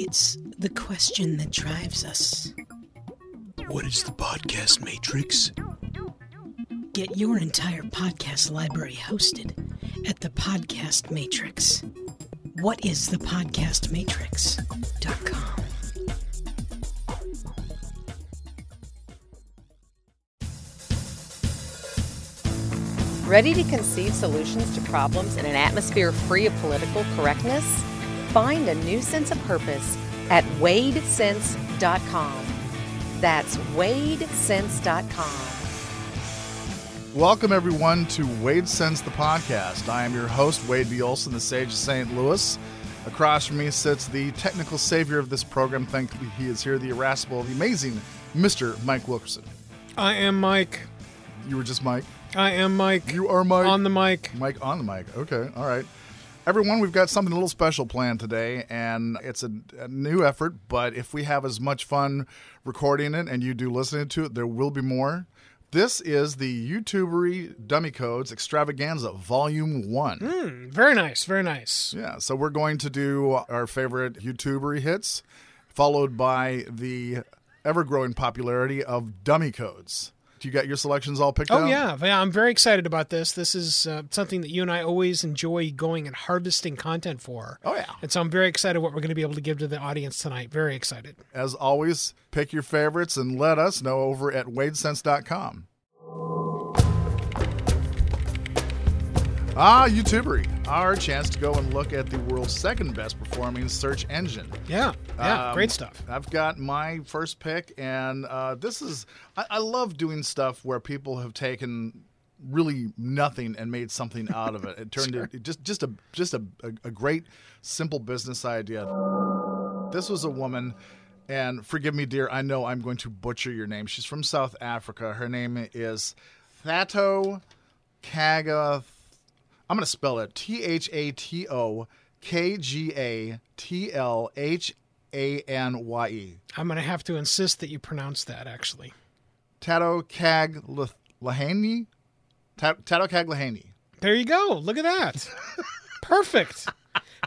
It's the question that drives us. What is the podcast matrix? Get your entire podcast library hosted at the Podcast Matrix. What is the Podcast Matrix.com? Ready to conceive solutions to problems in an atmosphere free of political correctness? Find a new sense of purpose at wadesense.com. That's wadesense.com. Welcome, everyone, to Wade Sense the podcast. I am your host, Wade B. Olson, the Sage of St. Louis. Across from me sits the technical savior of this program. Thankfully, he is here, the irascible, the amazing Mr. Mike Wilkerson. I am Mike. You were just Mike. I am Mike. You are Mike. on the mic. Mike on the mic. Okay, all right. Everyone, we've got something a little special planned today, and it's a, a, new effort. But if we have as much fun recording it and you do listening to it, there will be more. This is the YouTubery Dummy Codes Extravaganza Volume 1. Mm, very nice, very nice. Yeah, so we're going to do our favorite YouTubery hits, followed by the ever growing popularity of Dummy Codes. You got your selections all picked up. oh, out? yeah. yeah. I'm very excited about this. This is uh, something that you and I always enjoy going and harvesting content for. Oh, yeah. And so I'm very excited what we're going to be able to give to the audience tonight. Very excited. As always, pick your favorites and let us know over at wadesense.com. Ah, YouTubery, our chance to go and look at the world's second best performing search engine. Yeah, yeah, Um, great stuff. I've got my first pick, and uh, this is I, I love doing stuff where people have taken really nothing and made something out of it. It turned Sure. it just just a just a, a, a great simple business idea. This was a woman. And forgive me, dear, I know I'm going to butcher your name. She's from South Africa. Her name is Thato Kaga. I'm going to spell it T H A T O K G A T L H A N Y E. I'm going to have to insist that you pronounce that, actually. Tato Kag Lahani? Tato Kag Lahani. There you go. Look at that. Perfect.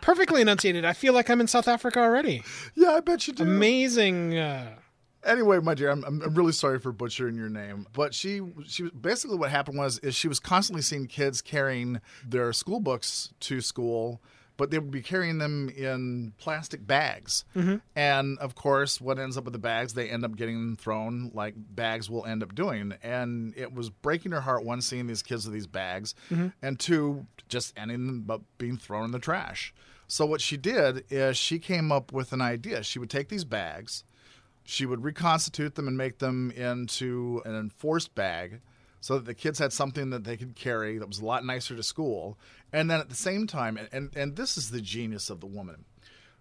Perfectly enunciated. I feel like I'm in South Africa already. Yeah, I bet you do. Amazing. Uh, Anyway, my dear, I'm, I'm really sorry for butchering your name, but she she basically what happened was is she was constantly seeing kids carrying their school books to school, but they would be carrying them in plastic bags, mm-hmm. and of course, what ends up with the bags, they end up getting thrown like bags will end up doing, and it was breaking her heart one seeing these kids with these bags, mm-hmm. and two just ending up being thrown in the trash. So what she did is she came up with an idea. She would take these bags she would reconstitute them and make them into an enforced bag so that the kids had something that they could carry that was a lot nicer to school. And then at the same time, and, and, this is the genius of the woman,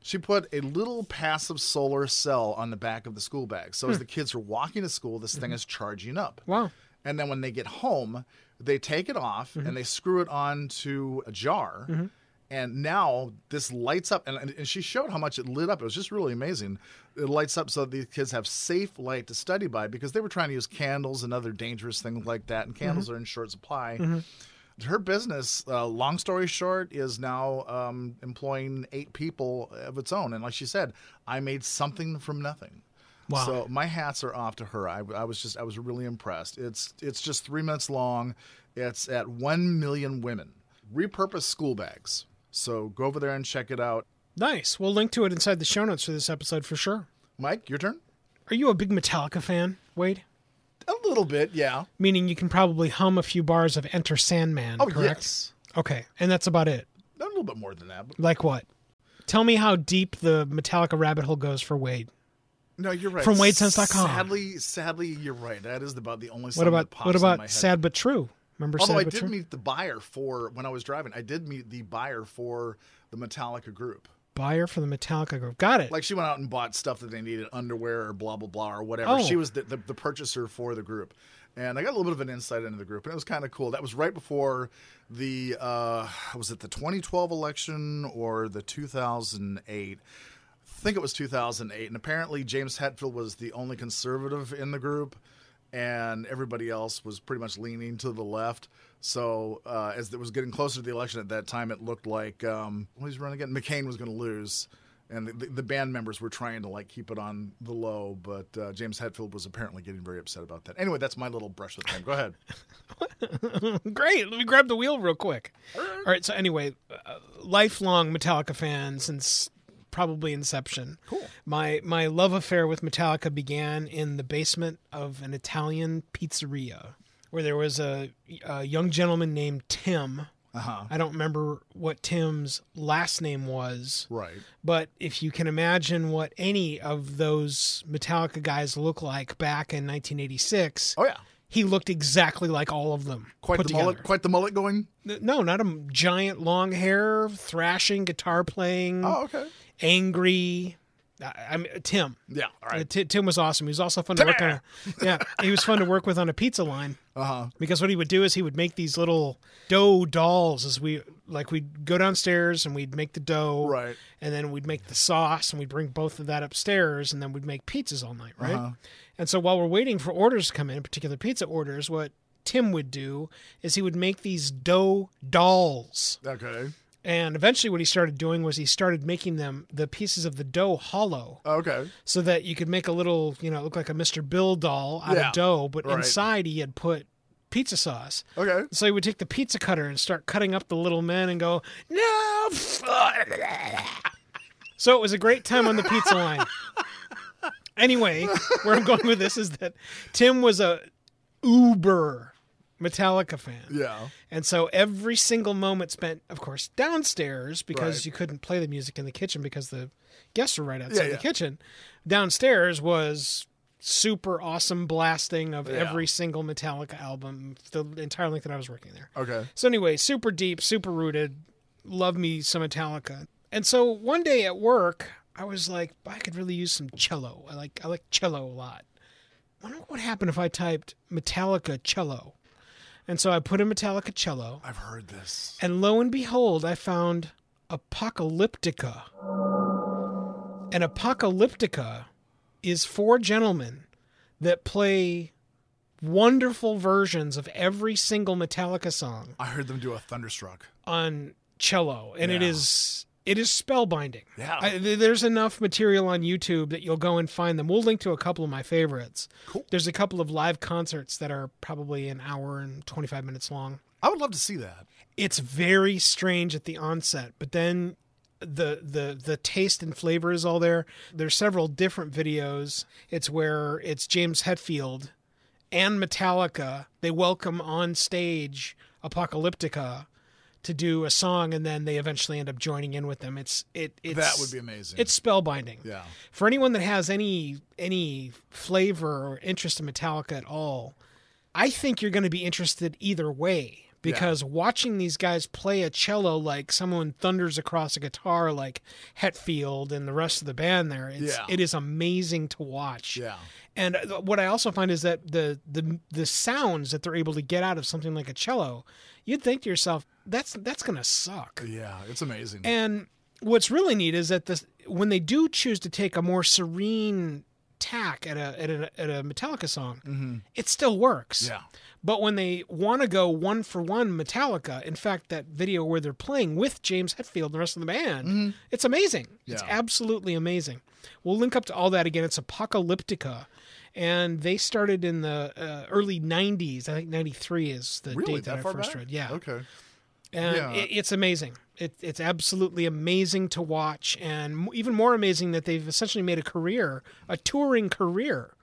she put a little passive solar cell on the back of the school bag. So as hmm. the kids are walking to school, this thing mm-hmm. is charging up. wow. And then when they get home, they take it off mm-hmm. and they screw it onto a jar. Mm-hmm. And now this lights up, and, and she showed how much it lit up. It was just really amazing. It lights up so these kids have safe light to study by because they were trying to use candles and other dangerous things like that, and candles are in short supply. Her business, uh, long story short, is now um, employing eight people of its own. And like she said, I made something from nothing. Wow. So my hats are off to her. I, I was just I was really impressed. It's it's just three minutes long. It's at one million women. Repurposed school bags. So go over there and check it out. Nice. We'll link to it inside the show notes for this episode for sure. Mike, your turn. Are you a big Metallica fan, Wade? A little bit, yeah. Meaning you can probably hum a few bars of Enter Sandman, Oh correct? yes, Okay, and that's about it. a little bit more than that. But Like what? Tell me how deep the Metallica rabbit hole goes for Wade. no, you're right. From wadesense.com. Sadly, sadly, you're right. That is about the only. What about what about. Sad but True? Remember Although Sad I did meet the buyer for when I was driving. I did meet the buyer for the Metallica group. Buyer for the Metallica group. Got it. Like she went out and bought stuff that they needed, underwear or blah blah blah or whatever. Oh. She was the, the, the purchaser for the group, and I got a little bit of an insight into the group, and it was kind of cool. That was right before the uh, was it the 2012 election or the 2008? I think it was 2008, and apparently James Hetfield was the only conservative in the group, and everybody else was pretty much leaning to the left. So uh, as it was getting closer to the election at that time, it looked like um, was running again? McCain was going to lose, and the, the band members were trying to like keep it on the low, but uh, James Hetfield was apparently getting very upset about that. Anyway, that's my little brush with him. Go ahead. Great. Let me grab the wheel real quick. All right. So anyway, uh, lifelong Metallica fan since probably inception. Cool. My my love affair with Metallica began in the basement of an Italian pizzeria where there was a, a young gentleman named Tim. Uh-huh. I don't remember what Tim's last name was, Right. but if you can imagine what any of those Metallica guys look like back in 1986, Oh yeah. he looked exactly like all of them. Quite the together. mullet. Quite the mullet going. No, not a giant long hair, thrashing, guitar playing, Oh okay. Angry. I, I'm Tim. Yeah. All right. Uh, Ti- Tim was awesome. He was also fun to work on. A, yeah, he was fun to work with on a pizza line Uh huh. because what he would do is he would make these little dough dolls as we like we'd go downstairs and we'd make the dough Right. and then we'd make the sauce and we'd bring both of that upstairs and then we'd make pizzas all night right Uh-huh. and so while we're waiting for orders to come in particular pizza orders what tim would do is he would make these dough dolls Okay. And eventually what he started doing was he started making them the pieces of the dough hollow oh, Okay. so that you could make a little, you know, look like a Mr. Bill doll out Yeah, of dough, but right. inside he had put pizza sauce. Okay. So he would take the pizza cutter and start cutting up the little men and go, no. So it was a great time on the pizza line. Anyway, where I'm going with this is that Tim was a uber Metallica fan. Yeah. And so every single moment spent, of course, downstairs because Right. you couldn't play the music in the kitchen because the guests were right outside Yeah, the kitchen. Downstairs was super awesome blasting of Yeah. every single Metallica album the entire length that I was working there. Okay. So anyway, super deep, super rooted. Love me some Metallica. And so one day at work, I was like, I could really use some cello. I like I like cello a lot. I wonder what happened if I typed Metallica cello. And so I put in Metallica cello, I've heard this. and lo and behold, I found Apocalyptica. And Apocalyptica is four gentlemen that play wonderful versions of every single Metallica song I heard them do a thunderstruck. on cello, and it Yeah. is it is spellbinding. Yeah. I, there's enough material on YouTube that you'll go and find them. We'll link to a couple of my favorites. Cool. There's a couple of live concerts that are probably an hour and 25 minutes long. I would love to see that. It's very strange at the onset, but then the the the taste and flavor is all there. There's several different videos. It's where it's James Hetfield and Metallica. They welcome on stage Apocalyptica to do a song, and then they eventually end up joining in with them. It's it it's that would be amazing. it's spellbinding. yeah. For anyone that has any any flavor or interest in Metallica at all, I think you're going to be interested either way because watching these guys play a cello like someone thunders across a guitar like Hetfield and the rest of the band there, it's, Yeah. it is amazing to watch. Yeah. And uh, what I also find is that the the the sounds that they're able to get out of something like a cello, you'd think to yourself, that's that's going to suck. Yeah. It's amazing. And what's really neat is that this when they do choose to take a more serene tack at a at a, at a Metallica song, it still works. Mm-hmm. yeah. But when they want to go one for one Metallica, in fact, that video where they're playing with James Hetfield and the rest of the band, it's amazing. It's Mm-hmm. Yeah. absolutely amazing. We'll link up to all that again. It's Apocalyptica. And they started in the uh, early 90s. I think 93 is the Really? date that, That I first back? read. Yeah Okay. and Yeah. it, it's amazing. It, it's absolutely amazing to watch, and even more amazing that they've essentially made a career, a touring career,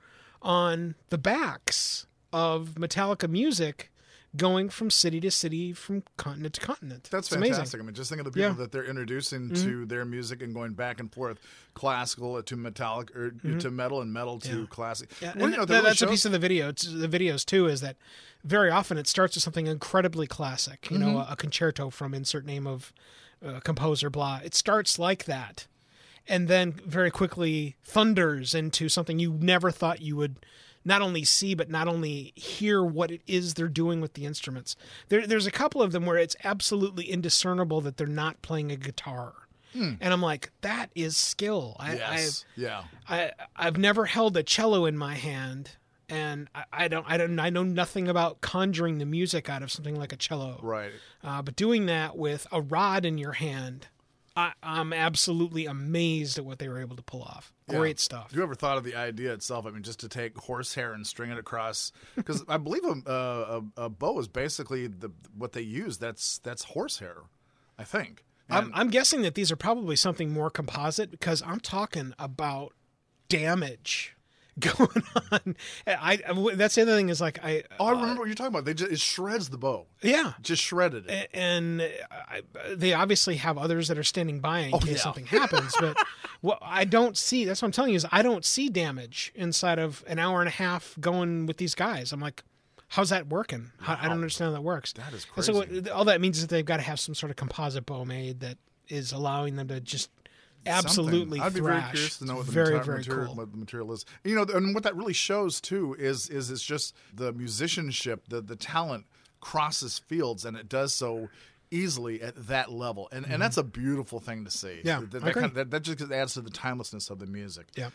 on the backs of Metallica music, going from city to city, from continent to continent. That's It's fantastic. amazing. I mean, just think of the people Yeah. Mm-hmm. that they're introducing to their music and going back and forth, classical to metallic or to metal and metal to Mm-hmm. Yeah. classic. Yeah, Well, you know, that- really that's a piece of the video. It's, the videos too is that very often it starts with something incredibly classic. You know, Mm-hmm. a, concerto from insert name of uh, composer blah. It starts like that, and then very quickly thunders into something you never thought you would not only see but not only hear what it is they're doing with the instruments. There, there's a couple of them where it's absolutely indiscernible that they're not playing a guitar. And I'm like, that is skill. I, I've, Yes. yeah. I I've never held a cello in my hand, and I, I don't I don't I know nothing about conjuring the music out of something like a cello. Right. Uh, but doing that with a rod in your hand, I, I'm absolutely amazed at what they were able to pull off. Great Yeah. stuff. Have you ever thought of the idea itself? I mean, just to take horsehair and string it across, because I believe a, a, a bow is basically the what they use. That's that's horsehair, I think. I'm, I'm guessing that these are probably something more composite because I'm talking about damage going on. I, I that's the other thing is like I oh, I uh, remember what you're talking about. They just it shreds the bow, yeah. just shredded it. A- And uh, I, they obviously have others that are standing by in Oh, case yeah. something happens. But what I don't see, that's what I'm telling you, is I don't see damage inside of an hour and a half going with these guys. I'm like, how's that working? How, I don't understand how that works. That is And so crazy. what, all that means is that they've got to have some sort of composite bow made that is allowing them to just absolutely Something. I'd be thrash. very curious to know what the, very, material, very material, cool. what the material is. You know, and what that really shows too is is it's just the musicianship, the the talent crosses fields, and it does so easily at that level, and and that's a beautiful thing to see. Mm-hmm. Yeah, that, I that, agree. kind of, that, that just adds to the timelessness of the music. Yeah.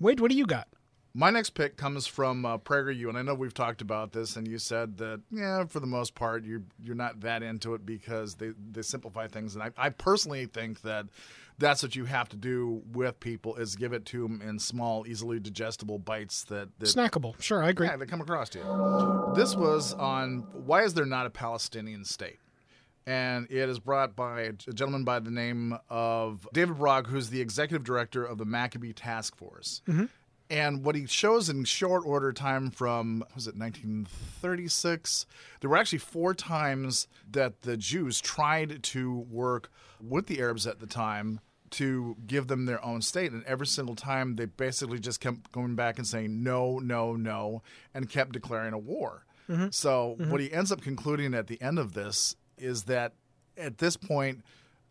Wade, what do you got? My next pick comes from uh, PragerU, and I know we've talked about this, and you said that yeah, for the most part, you're you're not that into it because they they simplify things, and I, I personally think that that's what you have to do with people is give it to them in small, easily digestible bites that, that Snackable. Sure, I agree. yeah, they come across to you. This was on why is there not a Palestinian state? And it is brought by a gentleman by the name of David Brog, who's the executive director of the Maccabee Task Force. Mm-hmm. And what he shows in short order time from was it 1936? There were actually four times that the Jews tried to work with the Arabs at the time to give them their own state, and every single time they basically just kept going back and saying no, no, no, and kept declaring a war. Mm-hmm. So mm-hmm. what he ends up concluding at the end of this is that at this point,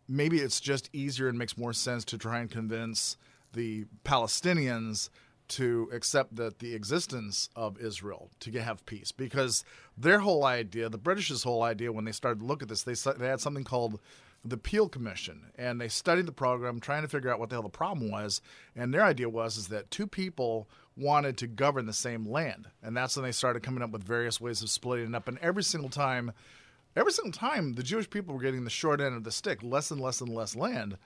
maybe it's just easier and makes more sense to try and convince the Palestinians to accept that the existence of Israel to have peace. Because their whole idea, the British's whole idea, when they started to look at this, they they had something called the Peel Commission, and they studied the program, trying to figure out what the hell the problem was. And their idea was is that two people wanted to govern the same land, and that's when they started coming up with various ways of splitting it up. And every single time, every single time, the Jewish people were getting the short end of the stick, less and less and less land.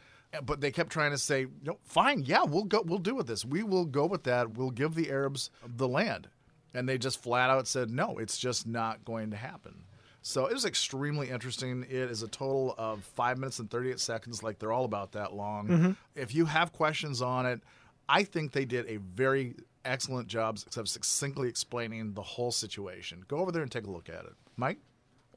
But they kept trying to say, "No, fine, yeah, we'll go, we'll do with this. We will go with that. We'll give the Arabs the land." And they just flat out said, "No, it's just not going to happen." So it was extremely interesting. It is a total of five minutes and 38 seconds, like they're all about that long. Mm-hmm. If you have questions on it, I think they did a very excellent job of succinctly explaining the whole situation. Go over there and take a look at it. Mike?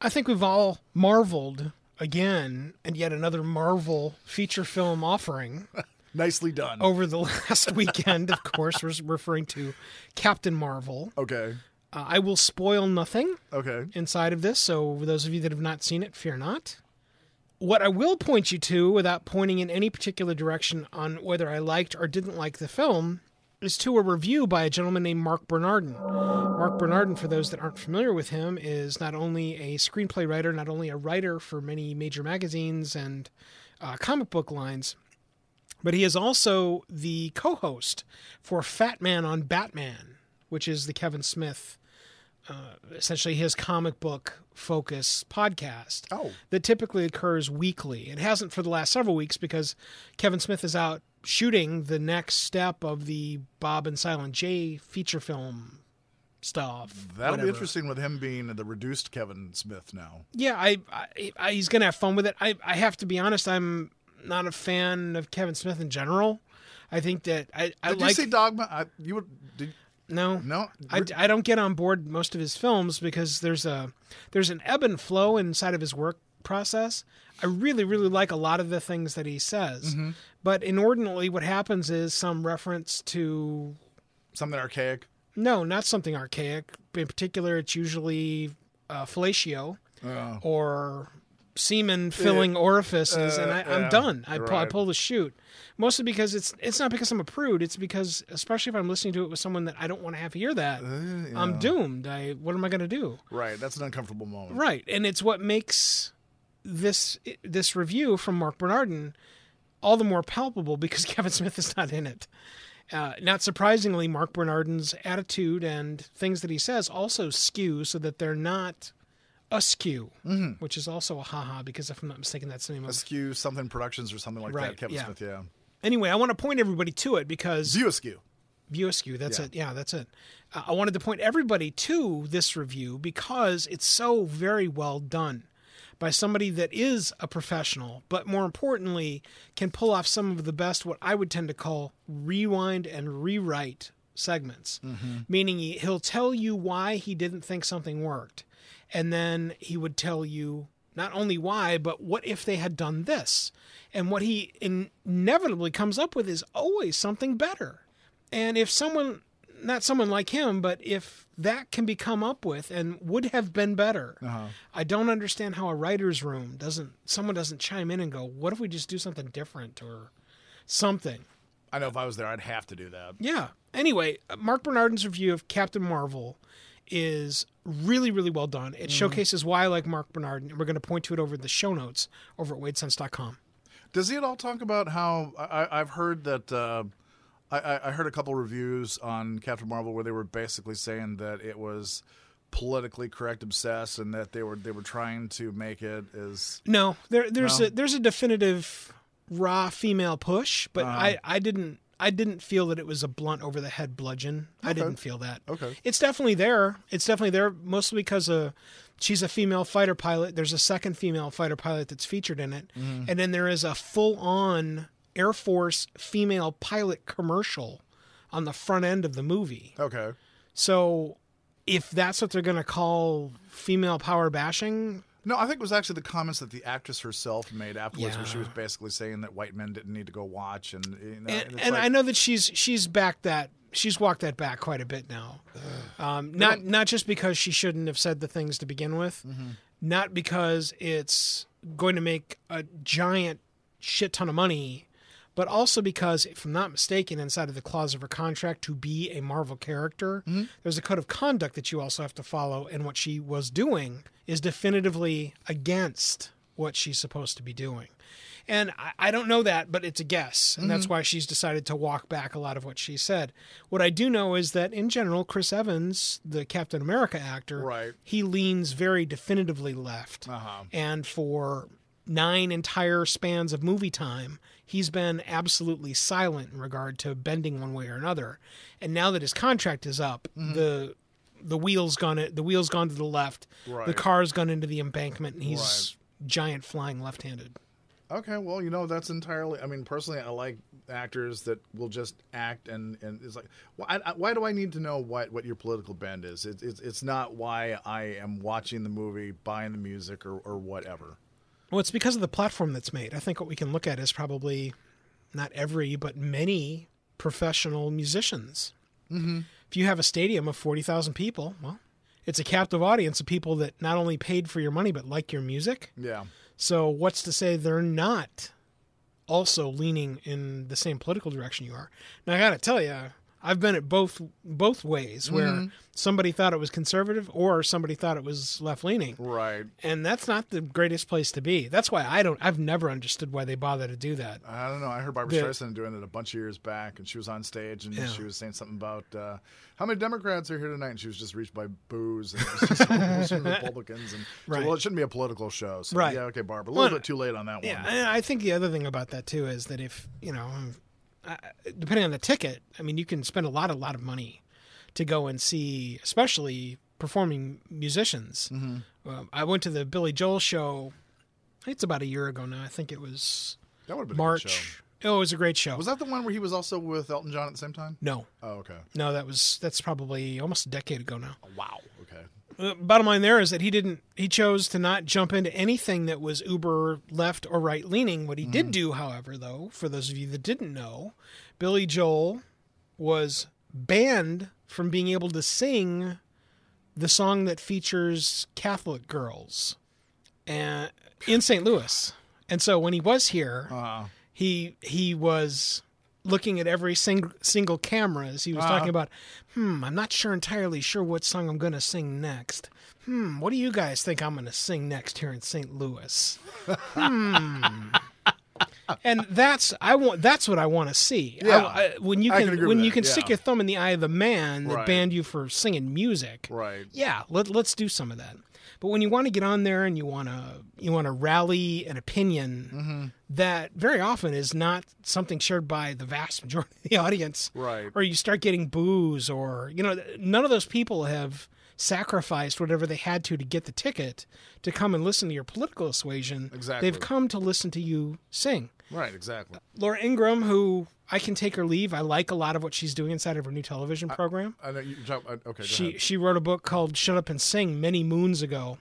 I think we've all marveled again and yet another Marvel feature film offering Nicely done. over the last weekend. Of course, we're referring to Captain Marvel. Okay. Uh, I will spoil nothing Okay. inside of this, so for those of you that have not seen it, fear not. What I will point you to, without pointing in any particular direction on whether I liked or didn't like the film, is to a review by a gentleman named Mark Bernardin. Mark Bernardin, for those that aren't familiar with him, is not only a screenplay writer, not only a writer for many major magazines and uh, comic book lines, but he is also the co-host for Fat Man on Batman, which is the Kevin Smith, uh, essentially his comic book focus podcast. Oh. that typically occurs weekly. It hasn't for the last several weeks because Kevin Smith is out shooting the next step of the Bob and Silent J feature film stuff. That'll whatever. be interesting with him being the reduced Kevin Smith now. Yeah, I, I, I he's gonna have fun with it. I, I have to be honest. I'm not a fan of Kevin Smith in general. I think that I, I Did like you see Dogma? I, you would did, no no. I, I don't get on board most of his films because there's a there's an ebb and flow inside of his work process. I really really like a lot of the things that he says, Mm-hmm. but inordinately, what happens is some reference to something archaic. no, not something archaic. In particular, it's usually uh, fellatio Uh, or semen filling orifices, and I, I'm yeah, done. I, pull, I pull the chute. Mostly because it's it's not because I'm a prude. It's because especially if I'm listening to it with someone that I don't want to have hear that, Uh, I'm doomed. I what am I going to do? right. That's an uncomfortable moment. Right, and it's what makes this this review from Mark Bernardin all the more palpable because Kevin Smith is not in it. Uh, not surprisingly, Mark Bernardin's attitude and things that he says also skew so that they're not Askew, which is also a haha because if I'm not mistaken, that's the name of. Askew something productions or something like Right, that. Kevin yeah. Smith, yeah. Anyway, I want to point everybody to it because View Askew. View Askew. That's Yeah. it. Yeah, that's it. Uh, I wanted to point everybody to this review because it's so very well done by somebody that is a professional, but more importantly, can pull off some of the best, what I would tend to call rewind and rewrite segments. Meaning he'll tell you why he didn't think something worked. And then he would tell you not only why, but what if they had done this? And what he inevitably comes up with is always something better. And if someone, not someone like him, but if that can be come up with and would have been better, uh-huh. I don't understand how a writer's room doesn't, someone doesn't chime in and go, what if we just do something different or something? I know if I was there, I'd have to do that. Yeah. Anyway, Mark Bernardin's review of Captain Marvel is really, really well done. It showcases why I like Mark Bernardin, and we're going to point to it over the show notes over at wadesense.com. Does he at all talk about how I, I've heard that uh, I- I, heard a couple reviews on Captain Marvel where they were basically saying that it was politically correct obsessed and that they were they were trying to make it as No, there, there's No? a there's a definitive raw female push, but I, I didn't I didn't feel that it was a blunt over the head bludgeon. I didn't feel that. Okay. It's definitely there. It's definitely there, mostly because uh, she's a female fighter pilot. There's a second female fighter pilot that's featured in it, and then there is a full on Air Force female pilot commercial on the front end of the movie. okay. So if that's what they're going to call female power bashing, No, I think it was actually the comments that the actress herself made afterwards, where she was basically saying that white men didn't need to go watch, and you know, and, it's and like- I know that she's she's backed that she's walked that back quite a bit now. Um, not not just because she shouldn't have said the things to begin with, Mm-hmm. not because it's going to make a giant shit ton of money, but also because, if I'm not mistaken, inside of the clause of her contract to be a Marvel character, Mm-hmm. there's a code of conduct that you also have to follow, and what she was doing is definitively against what she's supposed to be doing. And I, I don't know that, but it's a guess. And that's why she's decided to walk back a lot of what she said. What I do know is that in general, Chris Evans, the Captain America actor, Right. he leans very definitively left. Uh-huh. And for nine entire spans of movie time, he's been absolutely silent in regard to bending one way or another. And now that his contract is up, Mm-hmm. the the wheels gone the wheels gone to the left, the car's gone into the embankment, and he's giant flying left-handed. Okay, well, you know that's entirely. I mean, personally, I like actors that will just act, and and it's like, why, I, why do I need to know what what your political bend is? It, it's it's not why I am watching the movie, buying the music, or or whatever. Well, it's because of the platform that's made. I think what we can look at is probably not every, but many professional musicians. Mm-hmm. If you have a stadium of 40,000 people, well, it's a captive audience of people that not only paid for your money, but like your music. Yeah, So, what's to say they're not also leaning in the same political direction you are? Now, I got to tell you, I've been at both both ways where somebody thought it was conservative or somebody thought it was left leaning right. and that's not the greatest place to be. That's why I don't. I've never understood why they bother to do that. I don't know. I heard Barbara The- Streisand doing it a bunch of years back, and she was on stage, and Yeah. she was saying something about uh, how many Democrats are here tonight, and she was just reached by boos, and it was just Republicans, and so, well, it shouldn't be a political show, so Right. yeah, okay, Barbara, a little Well, bit too late on that one. Yeah, I think the other thing about that too is that if you know, uh, depending on the ticket, I mean, you can spend a lot, a lot of money to go and see, especially performing musicians. Mm-hmm. Um, I went to the Billy Joel show. It's about a year ago now. I think it was that would have been a good show. March. Oh, it was a great show. Was that the one where he was also with Elton John at the same time? No, Oh, okay. no, that was that's probably almost a decade ago now. Wow. Okay. Uh, bottom line there is that he didn't he chose to not jump into anything that was uber left or right leaning. What he did do however though for those of you that didn't know billy joel was banned from being able to sing the song that features catholic girls and in st louis. And so when he was here Uh, he he was looking at every sing, single camera as he was talking about hmm i'm not sure entirely sure what song i'm going to sing next hmm what do you guys think i'm going to sing next here in st louis hmm and that's i want that's what i want to see Yeah. I- when you I can, can when you that, can yeah. stick your thumb in the eye of the man that Right. banned you for singing music right. yeah let, let's do some of that But when you want to get on there and you want to you want to rally an opinion Mm-hmm. that very often is not something shared by the vast majority of the audience, Right. Or you start getting boos, or you know, none of those people have sacrificed whatever they had to to get the ticket to come and listen to your political assuasion. Exactly. They've come to listen to you sing. Right, exactly. Laura Ingraham, who I can take or leave. I like a lot of what she's doing inside of her new television program. I know you uh, Okay, go she ahead. she wrote a book called Shut Up and Sing many moons ago.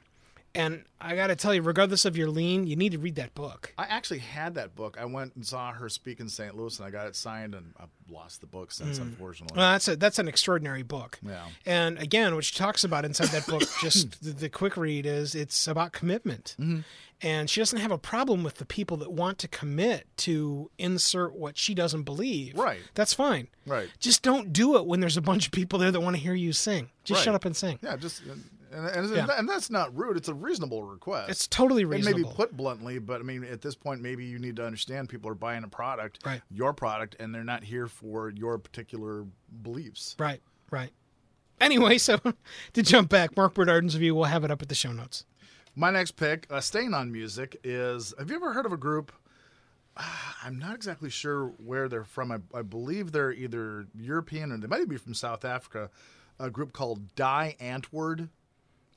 And I got to tell you, regardless of your lean, you need to read that book. I actually had that book. I went and saw her speak in St. Louis, and I got it signed, and I've lost the book since, unfortunately. Mm. Well, that's a that's an extraordinary book. Yeah. And again, what she talks about inside that book, just the, the quick read is it's about commitment. Mm-hmm. And she doesn't have a problem with the people that want to commit to insert what she doesn't believe. Right. That's fine. Right. Just don't do it when there's a bunch of people there that want to hear you sing. Just Right. shut up and sing. yeah, just and, and, Yeah. and that's not rude. It's a reasonable request. It's totally It may be put bluntly, but I mean, at this point, maybe you need to understand people are buying a product, Right. your product, and they're not here for your particular beliefs. Right, right. Anyway, so to jump back, Mark Bernardin's review, we'll have it up at the show notes. My next pick, uh, staying on music, is Have you ever heard of a group? I'm not exactly sure where they're from. I, I believe they're either European or they might be from South Africa. A group called Die Antwoord.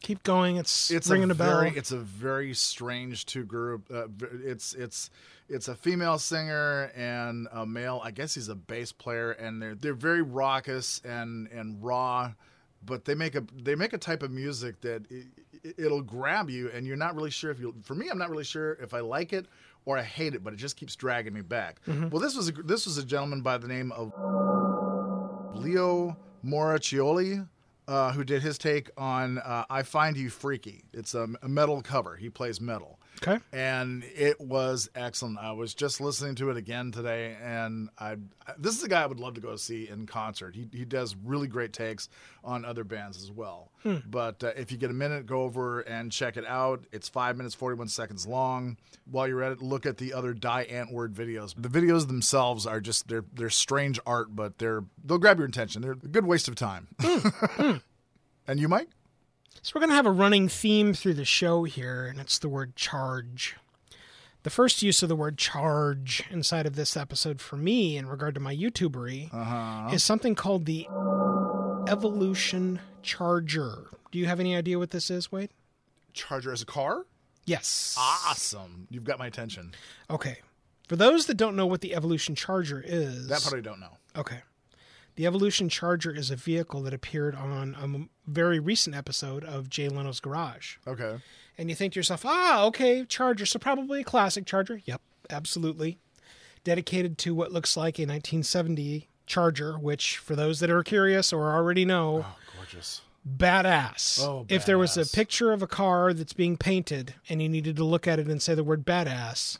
Keep going. It's, It's ringing a bell. very it's a very strange two group. Uh, it's it's it's a female singer and a male. I guess he's a bass player, and they're they're very raucous and and raw, but they make a they make a type of music that it, it'll grab you, and you're not really sure if you. For me, I'm not really sure if I like it or I hate it, but it just keeps dragging me back. Well, this was a, this was a gentleman by the name of Leo Moracchioli, uh, who did his take on uh, "I Find You Freaky." It's a, a metal cover. He plays metal, Okay. and it was excellent. I was just listening to it again today, and I, this is a guy I would love to go see in concert. He he does really great takes on other bands as well. Hmm. But uh, if you get a minute, go over and check it out. It's five minutes forty one seconds long. While you're at it, look at the other Die Antwoord videos. The videos themselves are just they're they're strange art, but they're they'll grab your attention. They're a good waste of time. Hmm. Hmm. and you, Mike? So we're going to have a running theme through the show here, and it's the word charge. The first use of the word charge inside of this episode for me in regard to my YouTubery uh-huh. is something called the evolution charger. Do you have any idea what this is, Wade? Charger as a car? Yes. Awesome. You've got my attention. Okay. For those that don't know what the evolution charger is, That part I don't know. Okay. The Evolution Charger is a vehicle that appeared on a m- very recent episode of Jay Leno's Garage. Okay. And you think to yourself, ah, okay, Charger. So probably a classic Charger. Yep, absolutely. Dedicated to what looks like a 1970 Charger, which, for those that are curious or already know, Oh, gorgeous. badass. Oh, badass. If there was a picture of a car that's being painted and you needed to look at it and say the word badass,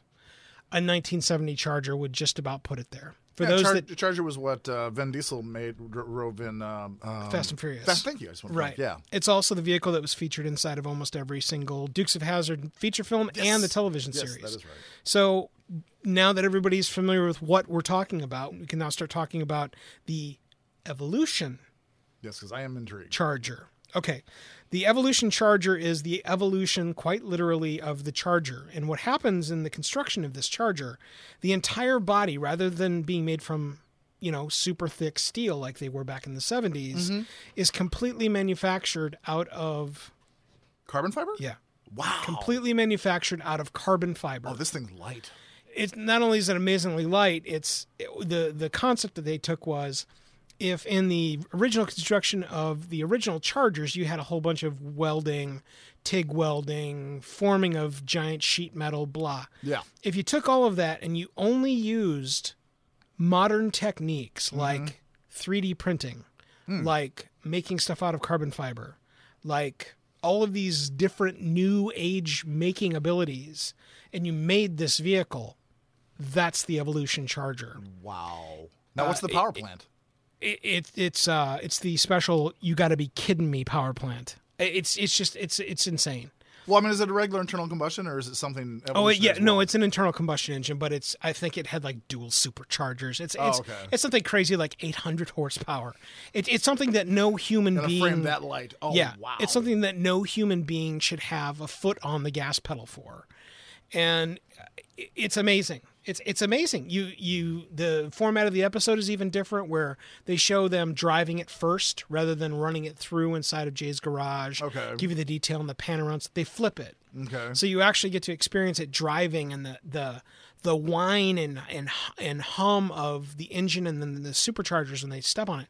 a 1970 Charger would just about put it there. For Yeah, those Char- that Charger was what uh, Vin Diesel made dr- drove in um, um, Fast and Furious. Fast, thank you. Right. Yeah. It's also the vehicle that was featured inside of almost every single Dukes of Hazzard feature film and the television Yes, series. that is right. So now that everybody's familiar with what we're talking about, we can now start talking about the evolution Yes, because I am intrigued. charger. Okay. The evolution charger is the evolution, quite literally, of the charger. And what happens in the construction of this charger, the entire body, rather than being made from, you know, super thick steel like they were back in the 70s, mm-hmm. is completely manufactured out of, Carbon fiber? yeah, Wow. completely manufactured out of carbon fiber Oh, this thing's light. it's not only is it amazingly light it's it, the the concept that they took was if in the original construction of the original chargers you had a whole bunch of welding tig welding forming of giant sheet metal blah Yeah. if you took all of that and you only used modern techniques mm-hmm. like 3D printing, hmm. like making stuff out of carbon fiber, like all of these different new age making abilities, and you made this vehicle, that's the Evolution Charger. Wow. Now, uh, what's the power plant? It, it it's uh it's the special you got to be kidding me power plant. It's it's just it's it's insane. Well, I mean, is it a regular internal combustion or is it something? Oh it- yeah, as no, it's an internal combustion engine, but it's I think it had like dual superchargers. It's it's Oh, okay. it's something crazy like 800 horsepower. It, it's something that no human and being that light. Oh, yeah, wow. it's something that no human being should have a foot on the gas pedal for, and it's amazing. It's it's amazing. You you the format of the episode is even different, where they show them driving it first rather than running it through inside of Jay's garage. Okay. give you the detail and the pan. They flip it. Okay. So you actually get to experience it driving and the the the whine and and and hum of the engine and then the superchargers when they step on it.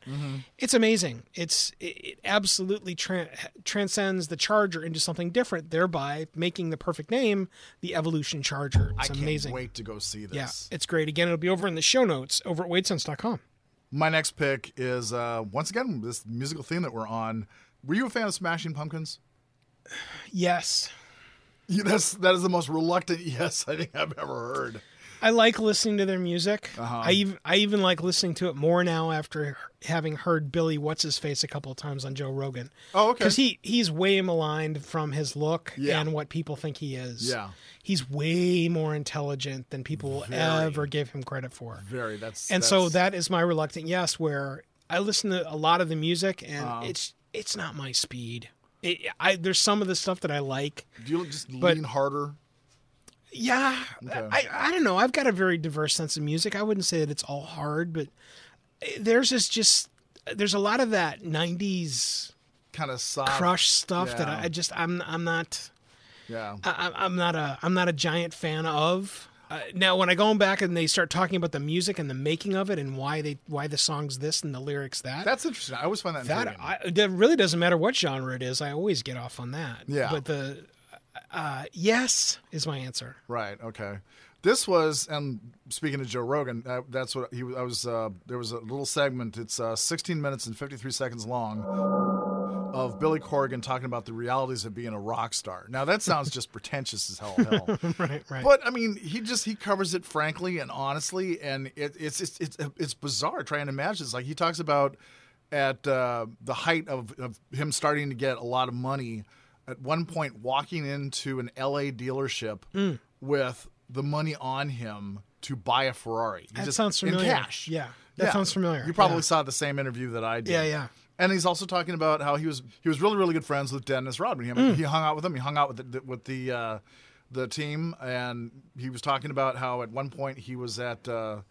It's amazing. It's it, absolutely tran transcends the Charger into something different, thereby making the perfect name the Evolution Charger. It's I can't amazing. wait to go see this. Yeah, it's great. Again, it'll be over in the show notes over at wadesense.com. My next pick is uh, once again this musical theme that we're on. Were you a fan of Smashing Pumpkins? Yes. Yeah, that's that is the most reluctant yes I think I've ever heard. I like listening to their music. Uh-huh. I even I even like listening to it more now after having heard Billy What's His Face a couple of times on Joe Rogan. Oh, okay. Because he he's way maligned from his look Yeah. and what people think he is. Yeah. he's way more intelligent than people will ever give him credit for. Very. That's And so that's- that is my reluctant yes, where I listen to a lot of the music and Uh-huh. it's it's not my speed. It, I there's some of the stuff that I like. Do you just but- lean harder? Yeah, Okay. I, I don't know. I've got a very diverse sense of music. I wouldn't say that it's all hard, but there's this just there's a lot of that '90s Kind of soft. crush stuff that. I, I just I'm I'm not Yeah. I, I'm not a I'm not a giant fan of. Uh, now, when I go back and they start talking about the music and the making of it and why they why the song's this and the lyrics that That's interesting. I always find that that. I, it really doesn't matter what genre it is. I always get off on that. Yeah. But the uh, yes is my answer. Right. Okay. This was, and speaking to Joe Rogan, uh, that's what he was. I was. Uh, there was a little segment. It's uh, 16 minutes and 53 seconds long of Billy Corgan talking about the realities of being a rock star. Now that sounds just pretentious as hell. hell. Right. Right. But I mean, he just he covers it frankly and honestly, and it, it's it's it's it's bizarre trying to imagine. It's like he talks about at uh, the height of, of him starting to get a lot of money. At one point, walking into an LA dealership Mm. with the money on him to buy a Ferrari. He That just- sounds familiar. In cash. Yeah, that sounds familiar. You probably Yeah. saw the same interview that I did. Yeah, yeah. And he's also talking about how he was he was really really good friends with Dennis Rodman. He, Mm. he hung out with him. He hung out with the, with the uh, the team, and he was talking about how at one point he was at. Uh,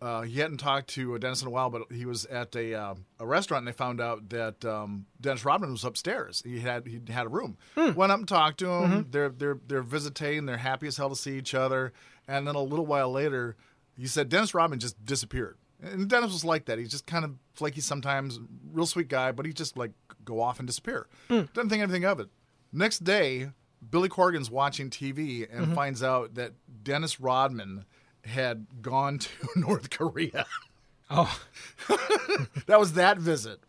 uh, he hadn't talked to Dennis in a while, but he was at a uh, a restaurant, and they found out that um, Dennis Rodman was upstairs. He had he had a room. Hmm. Went up and talked to him. Mm-hmm. They're they're they're visiting. They're happy as hell to see each other. And then a little while later, he said Dennis Rodman just disappeared. And Dennis was like that. He's just kind of flaky sometimes, real sweet guy, but he just like go off and disappear. Hmm. Doesn't think anything of it. Next day, Billy Corgan's watching TV and Mm-hmm. finds out that Dennis Rodman had gone to North Korea. Oh, that was that visit.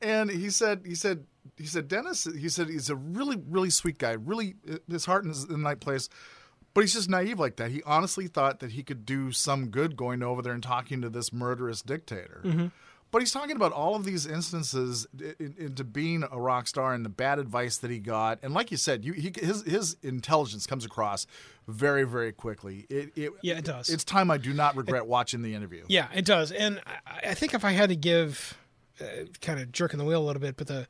And he said, he said, he said, Dennis, he said he's a really, really sweet guy. Really, his heart is in the right place. But he's just naive like that. He honestly thought that he could do some good going over there and talking to this murderous dictator. But he's talking about all of these instances into being a rock star and the bad advice that he got. And like you said, you, he, his his intelligence comes across very, very quickly. It, it, Yeah, it does. It's time I do not regret watching the interview. yeah, it does. And I, I think if I had to give, uh, kind of jerking the wheel a little bit, but the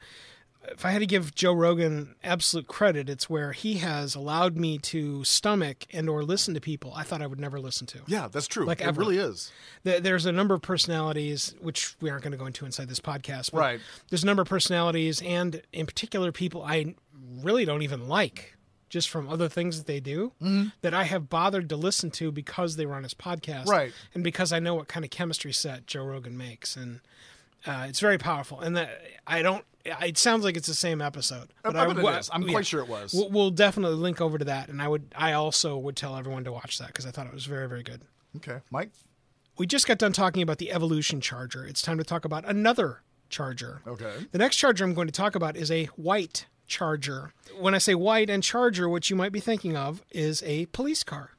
if I had to give Joe Rogan absolute credit, it's where he has allowed me to stomach and or listen to people I thought I would never listen to. Yeah, that's true. Like it ever. really is. There's a number of personalities, which we aren't going to go into inside this podcast. But Right. There's a number of personalities, and in particular, people I really don't even like, just from other things that they do, mm-hmm. that I have bothered to listen to because they were on his podcast, Right. And because I know what kind of chemistry set Joe Rogan makes, and uh, it's very powerful. And that I don't. It sounds like it's the same episode, But I bet it is. I'm quite sure it was. We'll, we'll definitely link over to that, and I would. I also would tell everyone to watch that because I thought it was very, very good. Okay, Mike. We just got done talking about the Evolution charger. It's time to talk about another charger. Okay. The next charger I'm going to talk about is a white charger. When I say white and charger, what you might be thinking of is a police car.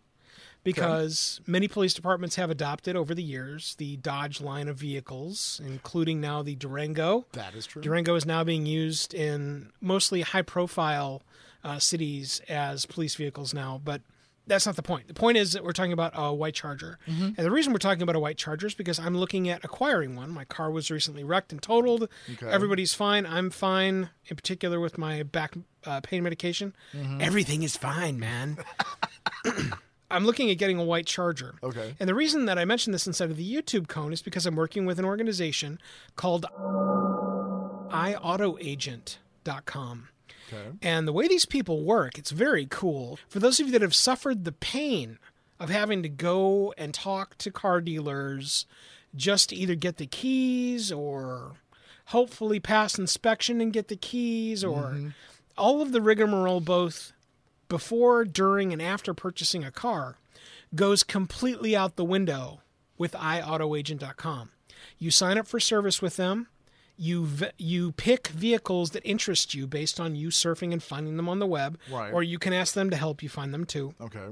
Because many police departments have adopted over the years the Dodge line of vehicles, including now the Durango. That is true. Durango is now being used in mostly high profile uh, cities as police vehicles now, but that's not the point. The point is that we're talking about a white Charger, and the reason we're talking about a white Charger is because I'm looking at acquiring one. My car was recently wrecked and totaled. Okay. Everybody's fine. I'm fine. In particular, with my back uh, pain medication, everything is fine, man. I'm looking at getting a white Charger. Okay. And the reason that I mentioned this inside of the YouTube cone is because I'm working with an organization called iAutoAgent.com. Okay. And the way these people work, it's very cool. For those of you that have suffered the pain of having to go and talk to car dealers just to either get the keys or hopefully pass inspection and get the keys or mm-hmm. all of the rigmarole both before, during, and after purchasing a car goes completely out the window with iAutoAgent.com. You sign up for service with them. You you pick vehicles that interest you based on you surfing and finding them on the web, Right. or you can ask them to help you find them too. Okay.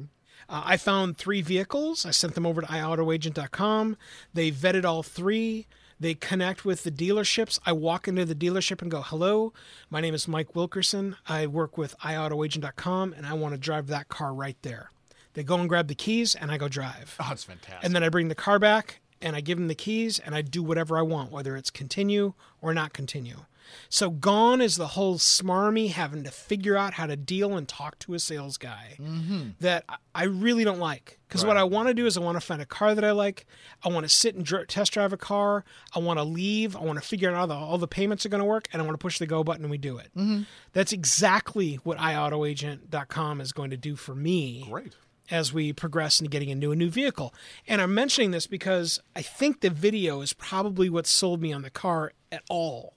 Uh, I found three vehicles. I sent them over to iAutoAgent.com. They vetted all three. They connect with the dealerships. I walk into the dealership and go, "Hello, my name is Mike Wilkerson. I work with iAutoAgent.com, and I want to drive that car right there." They go and grab the keys, and I go drive. Oh, that's fantastic. And then I bring the car back and I give them the keys and I do whatever I want, whether it's continue or not continue. So gone is the whole smarmy having to figure out how to deal and talk to a sales guy mm-hmm. that I- really don't like. Because what I want to do is I want to find a car that I like. I want to sit and dr- test drive a car. I want to leave. I want to figure out how the, all the payments are going to work, and I want to push the go button and we do it. Mm-hmm. That's exactly what iAutoAgent.com is going to do for me Great. as we progress into getting into a new vehicle. And I'm mentioning this because I think the video is probably what sold me on the car at all.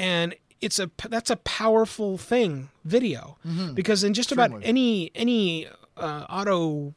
And it's a that's a powerful thing, video, because in just about any any uh, auto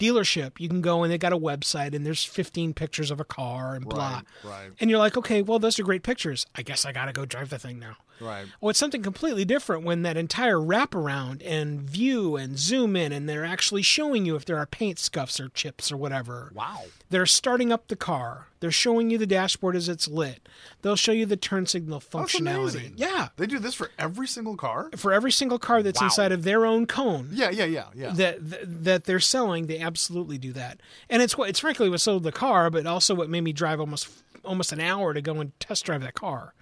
dealership, you can go and they got a website and there's 15 pictures of a car and blah. Right, right. And you're like, okay, well, those are great pictures. I guess I got to go drive the thing now. Right. Well, it's something completely different when that entire wraparound and view and zoom in, and they're actually showing you if there are paint scuffs or chips or whatever. Wow. They're starting up the car. They're showing you the dashboard as it's lit. They'll show you the turn signal functionality. Yeah. They do this for every single car? For every single car that's Wow. inside of their own cone Yeah, yeah, yeah, yeah. that, that that they're selling, they absolutely do that. And it's what it's frankly what sold the car, but also what made me drive almost almost an hour to go and test drive that car.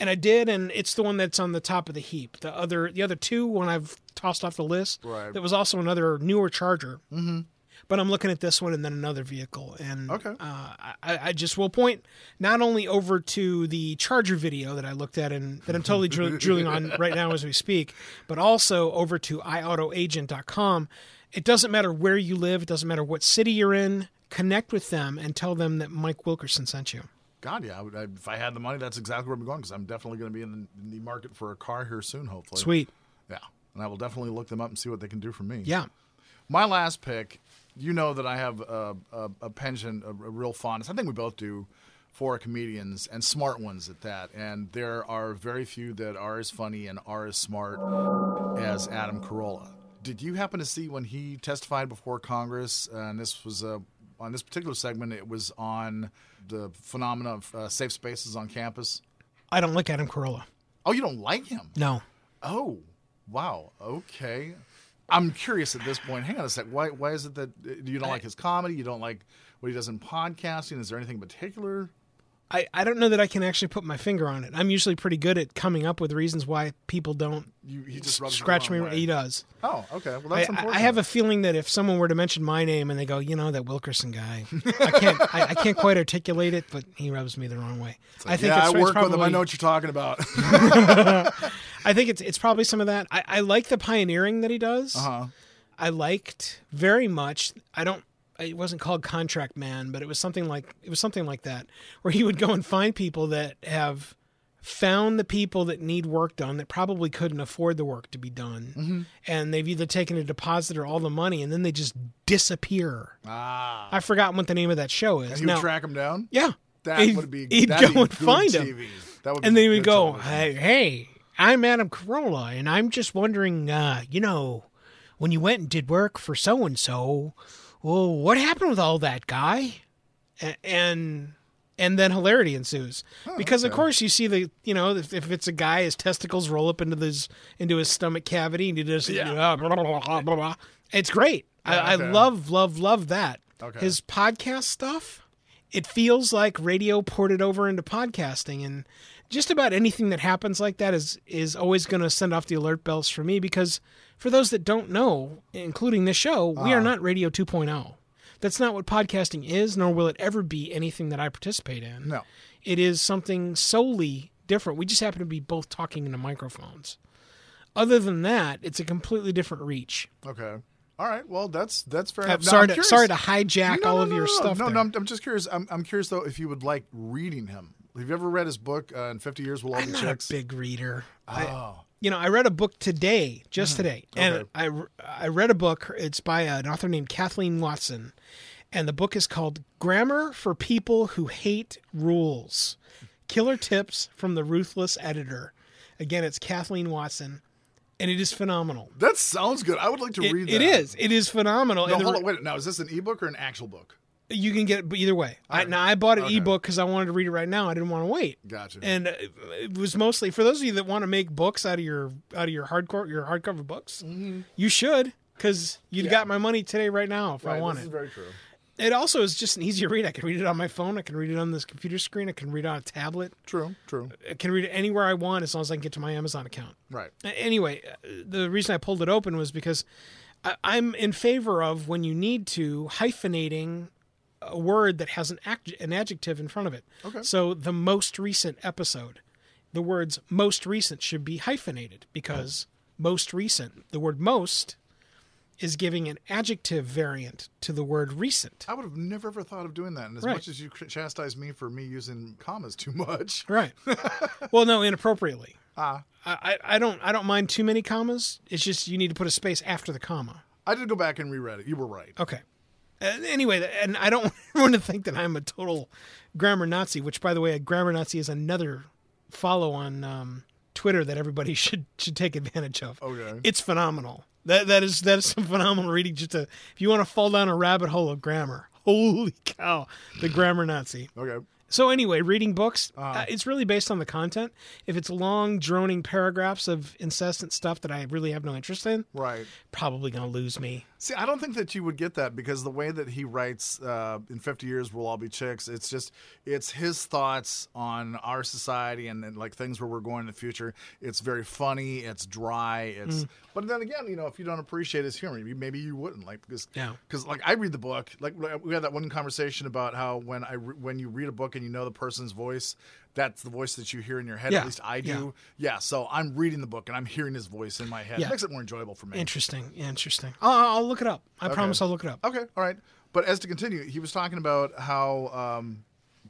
And I did, and it's the one that's on the top of the heap. The other the other two, one I've tossed off the list. Right. That was also another newer Charger. Mm-hmm. But I'm looking at this one and then another vehicle, and Okay. uh, I, I just will point not only over to the Charger video that I looked at and that I'm totally dri- drilling on right now as we speak, but also over to iAutoAgent.com. It doesn't matter where you live, it doesn't matter what city you're in. Connect with them and tell them that Mike Wilkerson sent you. God, yeah. I would, I, if I had the money, that's exactly where I'm going because I'm definitely going to be in the, in the market for a car here soon, hopefully. Sweet. Yeah. And I will definitely look them up and see what they can do for me. Yeah. My last pick, you know that I have a, a, a penchant, a, a real fondness. I think we both do for comedians and smart ones at that. And there are very few that are as funny and are as smart as Adam Carolla. Did you happen to see when he testified before Congress? Uh, and this was uh, on this particular segment. It was on the phenomena of uh, safe spaces on campus. I don't like Adam Carolla. Oh, you don't like him? No. Oh, wow. Okay. I'm curious at this point. Hang on a sec. Why? Why is it that uh, you don't like his comedy? You don't like what he does in podcasting? Is there anything in particular? I, I don't know that I can actually put my finger on it. I'm usually pretty good at coming up with reasons why people don't You he just rubs scratch me. way. He does. Oh, okay. Well, that's I- important. I have a feeling that if someone were to mention my name and they go, you know, that Wilkerson guy, I can't, I, I can't quite articulate it, but he rubs me the wrong way. I think yeah, it's, I work with him. I know what you're talking about. I think it's it's probably some of that. I, I like the pioneering that he does. uh-huh. I liked very much. I don't. It wasn't called Contract Man, but it was something like it was something like that, where he would go and find people that have found the people that need work done that probably couldn't afford the work to be done, Mm-hmm. and they've either taken a deposit or all the money, and then they just disappear. Ah. I've forgotten what the name of that show is. And he would track him down. yeah, That he'd, would be. He'd go be and find TV. him. That would. and then he would go, hey, hey, I'm Adam Carolla, and I'm just wondering, uh, you know, when you went and did work for so and so, well, what happened with all that guy? And and then hilarity ensues oh, because of course you see the you know if, if it's a guy his testicles roll up into his into his stomach cavity and he just Yeah. blah, blah, blah, blah, blah, blah. it's great I, okay. I love love love that Okay. his podcast stuff it feels like radio ported over into podcasting and just about anything that happens like that is is always going to send off the alert bells for me because for those that don't know including this show we Uh. are not radio 2.0 that's not what podcasting is nor will it ever be anything that i participate in No. it is something solely different we just happen to be both talking into microphones other than that it's a completely different reach Okay. All right. Well, that's that's fair enough. Sorry I'm to sorry to hijack No, all no, of no, your stuff No, there. no, I'm, I'm just curious. I'm, I'm curious though if you would like reading him. Have you ever read his book? Uh, in 50 years, we'll all I'm be not chicks. a big reader. I, oh, you know, I read a book today, just mm-hmm. today, and Okay. I I read a book. It's by an author named Kathleen Watson, and the book is called "Grammar for People Who Hate Rules: Killer Tips from the Ruthless Editor." Again, it's Kathleen Watson, and it is phenomenal. that sounds good. I would like to It, read that. it is. It is phenomenal. No, and hold re- on. Wait. Now, is this an ebook or an actual book? You can get it either way. I, now I bought an Okay. ebook because I wanted to read it right now. I didn't want to wait. Gotcha. And it was mostly for those of you that want to make books out of your out of your hardcore your hardcover books. You should because you'd got my money today right now if I Mm-hmm. Wanted. this is very true. It also is just an easier read. I can read it on my phone. I can read it on this computer screen. I can read it on a tablet. True. True. I can read it anywhere I want as long as I can get to my Amazon account. Right. Anyway, uh, the reason I pulled it open was because I'm in favor of when you need to hyphenating a word that has an act, an adjective in front of it. Okay. So the most recent episode, the words most recent should be hyphenated because most recent, the word most is giving an adjective variant to the word recent. I would have never ever thought of doing that. And as Right. much as you chastise me for me using commas too much, Right. well, no, inappropriately. ah, I, I I don't I don't mind too many commas. It's just you need to put a space after the comma. I did go back and reread it. You were right. Okay. Uh, anyway, and I don't want everyone to think that I'm a total grammar Nazi. Which, by the way, a grammar Nazi is another follow on um, Twitter that everybody should should take advantage of. Okay. It's phenomenal. That that is that is some phenomenal reading. Just to if you want to fall down a rabbit hole of grammar. Holy cow, the grammar Nazi. Okay. So anyway, reading books, uh, it's really based on the content. If it's long, droning paragraphs of incessant stuff that I really have no interest in, Right. probably gonna lose me. See, I don't think that you would get that because the way that he writes uh, in 50 years we'll all be chicks. It's just it's his thoughts on our society and, and like things where we're going in the future. It's very funny. It's dry. It's but then again, you know, if you don't appreciate his humor, maybe you wouldn't like because Yeah. because like I read the book. Like we had that one conversation about how when I re- when you read a book and you know the person's voice. That's the voice that you hear in your head. Yeah, At least I do. Yeah. So I'm reading the book and I'm hearing his voice in my head. Yeah. It makes it more enjoyable for me. Interesting, interesting. I'll, I'll look it up. I promise I'll look it up. Okay, all right. But as to continue, he was talking about how um,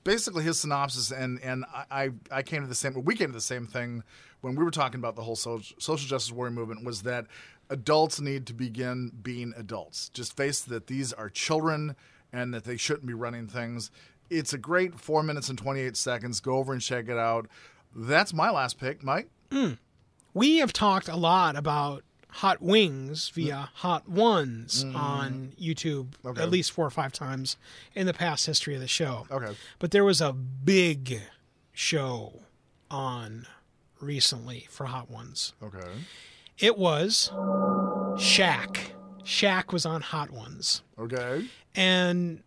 basically his synopsis, and and I I I came to the same. We came to the same thing when we were talking about the whole social, social justice warrior movement. Was that adults need to begin being adults? Just face that these are children, and that they shouldn't be running things. It's a great four minutes and twenty eight seconds. Go over and check it out. That's my last pick, Mike. We have talked a lot about hot wings via hot ones Mm. on YouTube at least four or five times in the past history of the show. Okay. But there was a big show on recently for hot ones. Okay. It was Shaq. Shaq was on Hot Ones. Okay. And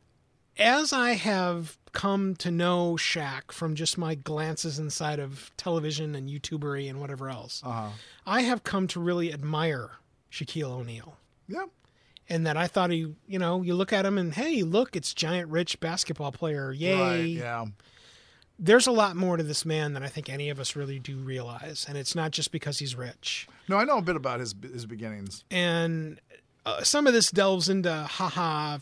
as I have come to know Shaq from just my glances inside of television and YouTubery and whatever else, Uh huh. I have come to really admire Shaquille O'Neal. Yeah. And that I thought he, you know, you look at him and hey, look, it's giant rich basketball player. Yay. Right. Yeah. There's a lot more to this man than I think any of us really do realize. And it's not just because he's rich. No, I know a bit about his his beginnings. and uh, some of this delves into haha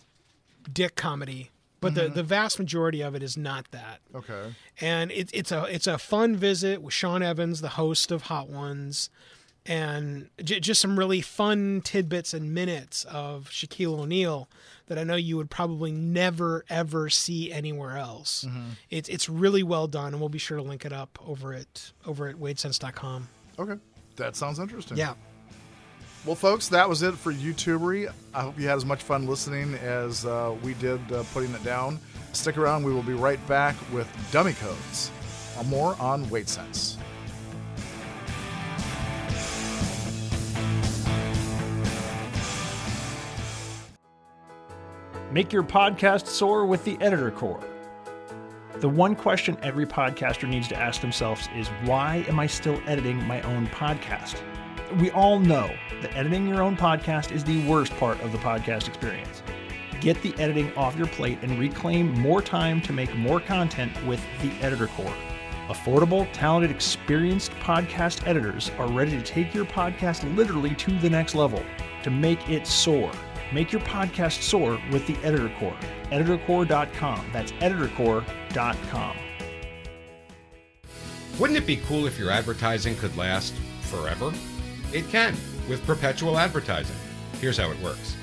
dick comedy but the, mm-hmm. the vast majority of it is not that Okay. and it, it's a it's a fun visit with Sean Evans the host of Hot Ones and j- just some really fun tidbits and minutes of Shaquille O'Neal that I know you would probably never ever see anywhere else. Mm-hmm. It's it's really well done, and we'll be sure to link it up over at over at wadesense.com. Okay. That sounds interesting. Yeah. Well, folks, that was it for YouTubery. I hope you had as much fun listening as uh, we did uh, putting it down. Stick around, we will be right back with Dummy Codes. Uh, More on Wade Sense. Make your podcast soar with the Editor Core. The one question every podcaster needs to ask themselves is why am I still editing my own podcast? We all know that editing your own podcast is the worst part of the podcast experience. Get the editing off your plate and reclaim more time to make more content with the Editor Core. Affordable, talented, experienced podcast editors are ready to take your podcast literally to the next level to make it soar. Make your podcast soar with the Editor Core. EditorCore.com. That's EditorCore.com. Wouldn't it be cool if your advertising could last forever? It can with perpetual advertising. Here's how it works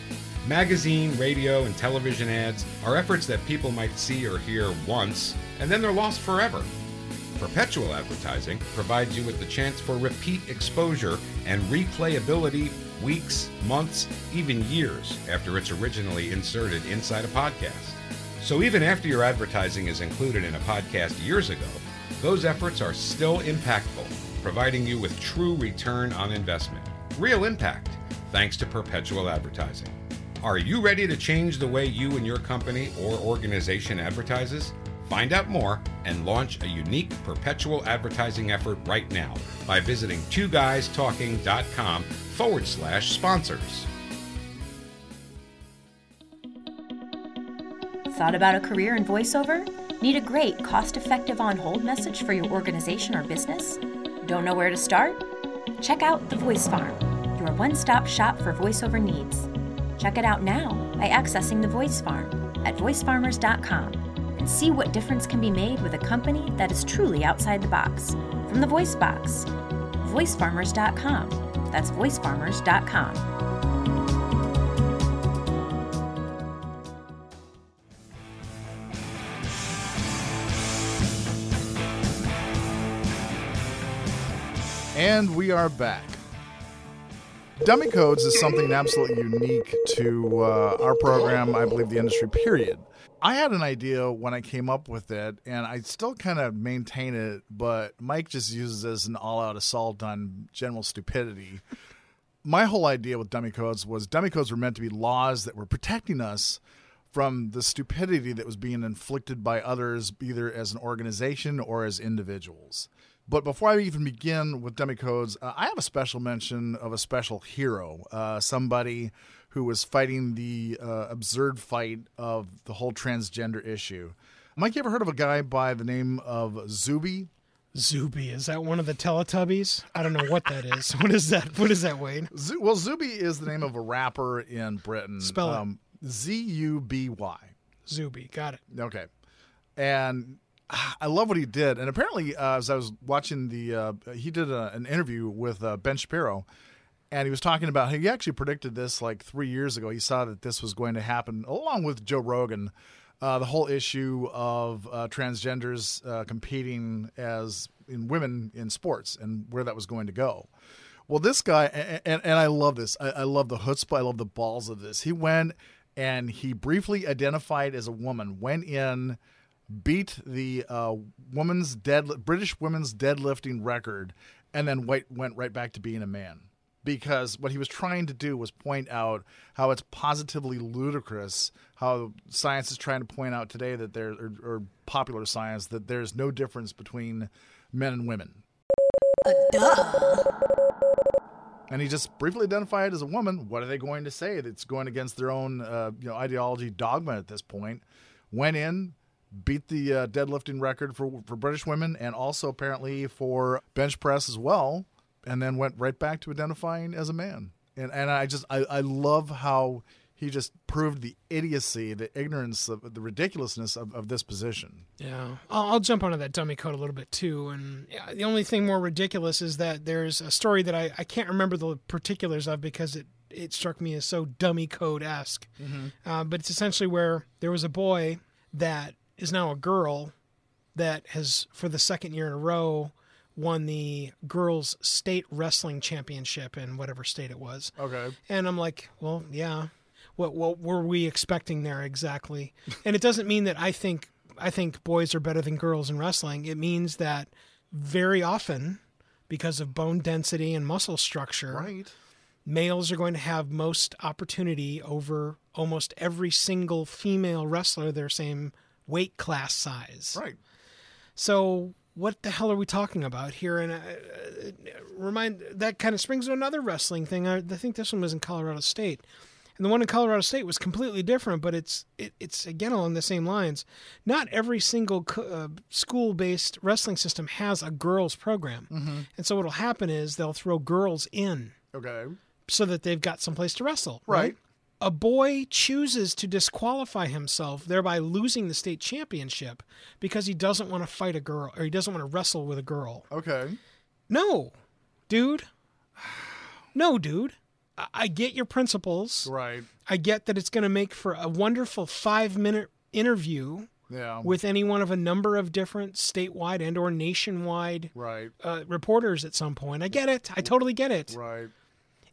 magazine, radio, and television ads are efforts that people might see or hear once, and then they're lost forever. Perpetual advertising provides you with the chance for repeat exposure and replayability weeks, months, even years after it's originally inserted inside a podcast. So even after your advertising is included in a podcast years ago, those efforts are still impactful, providing you with true return on investment. Real impact, thanks to perpetual advertising. Are you ready to change the way you and your company or organization advertises? Find out more and launch a unique perpetual advertising effort right now by visiting twoguystalking.com forward slash sponsors. Thought about a career in voiceover? Need a great, cost effective on hold message for your organization or business? Don't know where to start? Check out The Voice Farm, your one stop shop for voiceover needs. Check it out now by accessing The Voice Farm at voicefarmers.com and see what difference can be made with a company that is truly outside the box. From the Voice Box, voicefarmers.com. That's voicefarmers.com. And we are back. Dummy codes is something absolutely unique to uh, our program, I believe the industry, period. I had an idea when I came up with it, and I still kind of maintain it, but Mike just uses it as an all out assault on general stupidity. My whole idea with dummy codes was dummy codes were meant to be laws that were protecting us from the stupidity that was being inflicted by others, either as an organization or as individuals. But before I even begin with dummy codes, uh, I have a special mention of a special hero, uh, somebody who was fighting the uh, absurd fight of the whole transgender issue. Mike, you ever heard of a guy by the name of Zuby? Zuby, is that one of the Teletubbies? I don't know what that is. What is that? What is that, Wayne? Z- well, Zuby is the name of a rapper in Britain. Spell it. Z U B Y. Zuby, got it. Okay. And I love what he did. And apparently, uh, as I was watching the, uh, he did a, an interview with uh, Ben Shapiro, and he was talking about he actually predicted this like three years ago. He saw that this was going to happen along with Joe Rogan. Uh, the whole issue of uh, transgenders uh, competing as in women in sports and where that was going to go. Well, this guy, and, and, and I love this. I, I love the chutzpah. I love the balls of this. He went and he briefly identified as a woman, went in, beat the uh, woman's dead British women's deadlifting record, and then went went right back to being a man. Because what he was trying to do was point out how it's positively ludicrous how science is trying to point out today that there, or, or popular science, that there's no difference between men and women. And he just briefly identified as a woman. What are they going to say? That's going against their own, uh, you know, ideology dogma at this point. Went in, beat the uh, deadlifting record for for British women, and also apparently for bench press as well. And then went right back to identifying as a man. And and I just I, I love how he just proved the idiocy, the ignorance, of the ridiculousness of, of this position. Yeah, I'll, I'll jump onto that dummy code a little bit too. And the only thing more ridiculous is that there's a story that I, I can't remember the particulars of because it, it struck me as so dummy code esque. Uh, but it's essentially where there was a boy that is now a girl that has, for the second year in a row, won the girls' state wrestling championship in whatever state it was. Okay. And I'm like, well, yeah. What what were we expecting there exactly? and it doesn't mean that I think I think boys are better than girls in wrestling. It means that very often, because of bone density and muscle structure, Right. males are going to have most opportunity over almost every single female wrestler their same weight class size. Right. So what the hell are we talking about here? And uh, uh, remind that kind of springs to another wrestling thing. I, I think this one was in Colorado State, and the one in Colorado State was completely different, but it's it, it's again along the same lines. Not every single co- uh, school-based wrestling system has a girls program, and so what'll happen is they'll throw girls in Okay. so that they've got someplace to wrestle. Right. A boy chooses to disqualify himself, thereby losing the state championship because he doesn't want to fight a girl or he doesn't want to wrestle with a girl. Okay. No, dude. No, dude. I, get your principles. Right. I get that it's going to make for a wonderful five minute interview Yeah. with any one of a number of different statewide and or nationwide right. uh, reporters at some point. I get it. I totally get it. Right.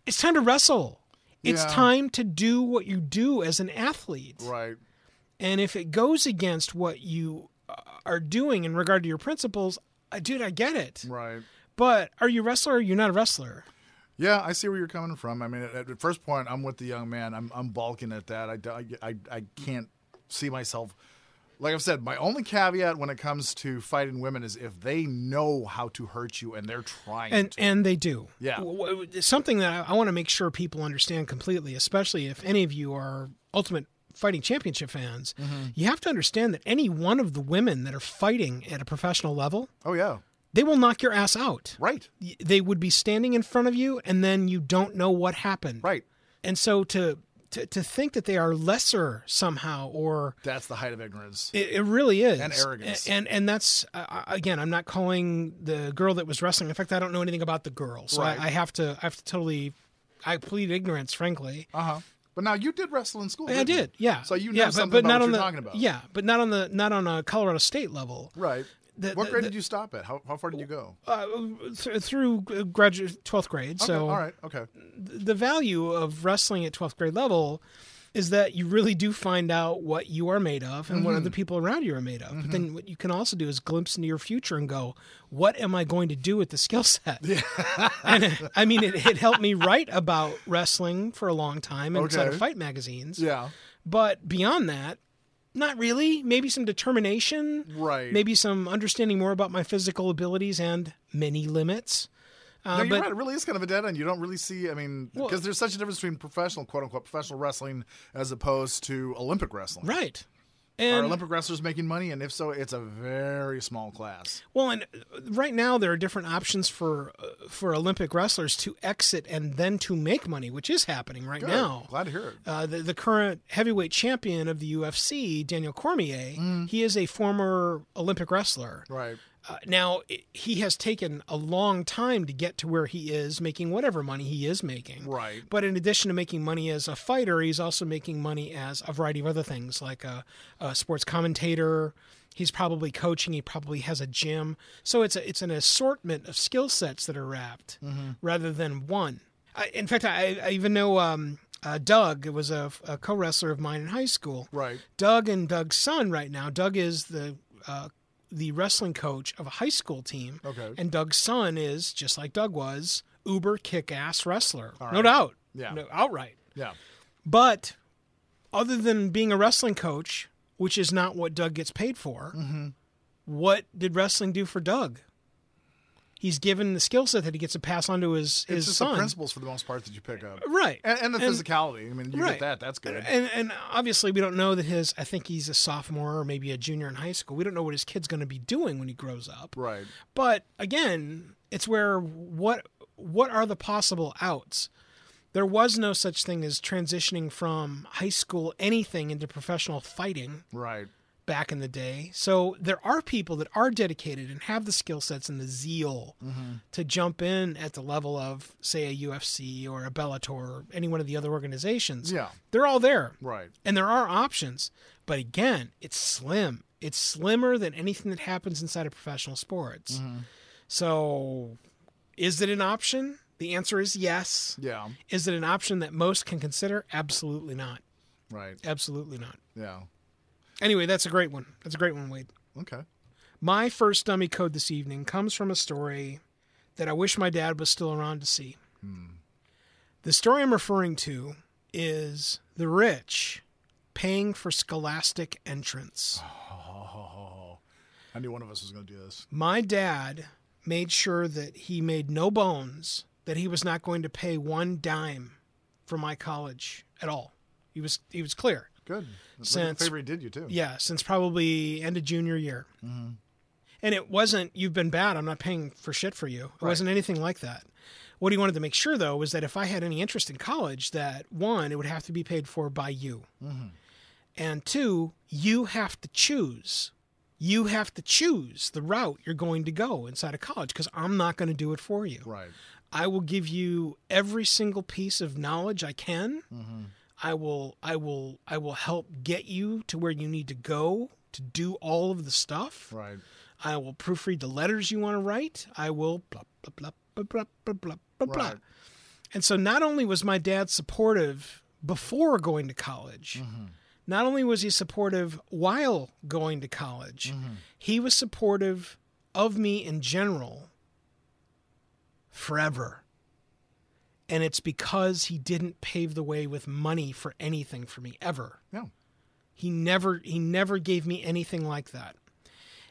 It's time to wrestle. It's Yeah. time to do what you do as an athlete. Right. And if it goes against what you uh, are doing in regard to your principles, uh, dude, I get it. Right. But are you a wrestler or are you not a wrestler? Yeah, I see where you're coming from. I mean, at, at the first point, I'm with the young man. I'm, I'm balking at that. I, I, I, can't see myself. Like I've said, my only caveat when it comes to fighting women is if they know how to hurt you and they're trying And to. and they do. Yeah. Something that I, I want to make sure people understand completely, especially if any of you are Ultimate Fighting Championship fans. Mm-hmm. You have to understand that any one of the women that are fighting at a professional level, oh, yeah. They will knock your ass out. Right. They would be standing in front of you, and then you don't know what happened. Right. And so to to, to think that they are lesser somehow, or That's the height of ignorance. it, it really is, And arrogance. A- and and that's uh, again, I'm not calling the girl that was wrestling. In fact, I don't know anything about the girl, so Right. I, I have to I have to totally I plead ignorance, frankly. Uh huh. But now you did wrestle in school. I didn't you? did, yeah. So you know yeah, something but, but about not what on you're the, talking about. Yeah, but not on the not on a Colorado State level. Right. The- what the- grade the- did you stop at? How, how far did you go? Uh, th- through graduate twelfth grade. Okay. so all right. Okay. the value of wrestling at 12th grade level is that you really do find out what you are made of and what Mm-hmm. other people around you are made of. But then what you can also do is glimpse into your future and go, what am I going to do with the skill set? and uh, I mean, it, it helped me write about wrestling for a long time inside of Okay. fight magazines. Yeah. But beyond that, not really. Maybe some determination. Right. Maybe some understanding more about my physical abilities and many limits. Uh, no, you're but right. It really is kind of a dead end. You don't really see. I mean, because Well- there's such a difference between professional, quote unquote, professional wrestling as opposed to Olympic wrestling. right. Are And Olympic wrestlers making money? And if so, it's a very small class. Well, and uh, right now there are different options for uh, for Olympic wrestlers to exit and then to make money, which is happening right Good. now. Glad to hear it. Uh, the, the current heavyweight champion of the UFC, Daniel Cormier, he is a former Olympic wrestler. Right. Uh, now, he has taken a long time to get to where he is, making whatever money he is making. Right. But in addition to making money as a fighter, he's also making money as a variety of other things, like a, a sports commentator. He's probably coaching. He probably has a gym. So it's a, it's an assortment of skill sets that are wrapped rather than one. I, in fact, I, I even know um, uh, Doug was a, a co wrestler of mine in high school. Right. Doug and Doug's son right now. Doug is the uh, the wrestling coach of a high school team. Okay. And Doug's son is just like Doug was, uber kick ass wrestler, no doubt. Yeah. no, outright. Yeah. But other than being a wrestling coach, which is not what Doug gets paid for, Mm-hmm. what did wrestling do for Doug? He's given the skill set that he gets to pass on to his his son. the principles for the most part that you pick up. Right. And, and the physicality. I mean, you right. get that. That's good. And and obviously we don't know that his I think he's a sophomore or maybe a junior in high school. We don't know what his kid's going to be doing when he grows up. right. But again, it's where what what are the possible outs? There was no such thing as transitioning from high school anything into professional fighting Right. Back in the day. So there are people that are dedicated and have the skill sets and the zeal mm-hmm. to jump in at the level of, say, a UFC or a Bellator or any one of the other organizations. Yeah. They're all there. Right. And there are options. But again, it's slim. It's slimmer than anything that happens inside of professional sports. Mm-hmm. So is it an option? The answer is yes. Yeah. Is it an option that most can consider? Absolutely not. Right. Absolutely not. Yeah. Anyway, that's a great one. That's a great one, Wade. Okay. My first dummy code this evening comes from a story that I wish my dad was still around to see. Hmm. The story I'm referring to is the rich paying for scholastic entrance. Oh, I knew one of us was going to do this. My dad made sure that he made no bones that he was not going to pay one dime for my college at all. He was he was clear. Good. That's Since- favor he did you too. Yeah, since probably end of junior year. Mm-hmm. And it wasn't, you've been bad, I'm not paying for shit for you. It wasn't anything like that. What he wanted to make sure, though, was that if I had any interest in college, that one, it would have to be paid for by you. Mm-hmm. And two, you have to choose. You have to choose the route you're going to go inside of college because I'm not going to do it for you. Right. I will give you every single piece of knowledge I can. Mm-hmm. I will I will I will help get you to where you need to go to do all of the stuff. Right. I will proofread the letters you want to write. I will blah blah blah blah blah blah blah blah. Right. And so not only was my dad supportive before going to college, mm-hmm. not only was he supportive while going to college, mm-hmm. he was supportive of me in general forever. And it's because he didn't pave the way with money for anything for me ever. Yeah. He never he never gave me anything like that.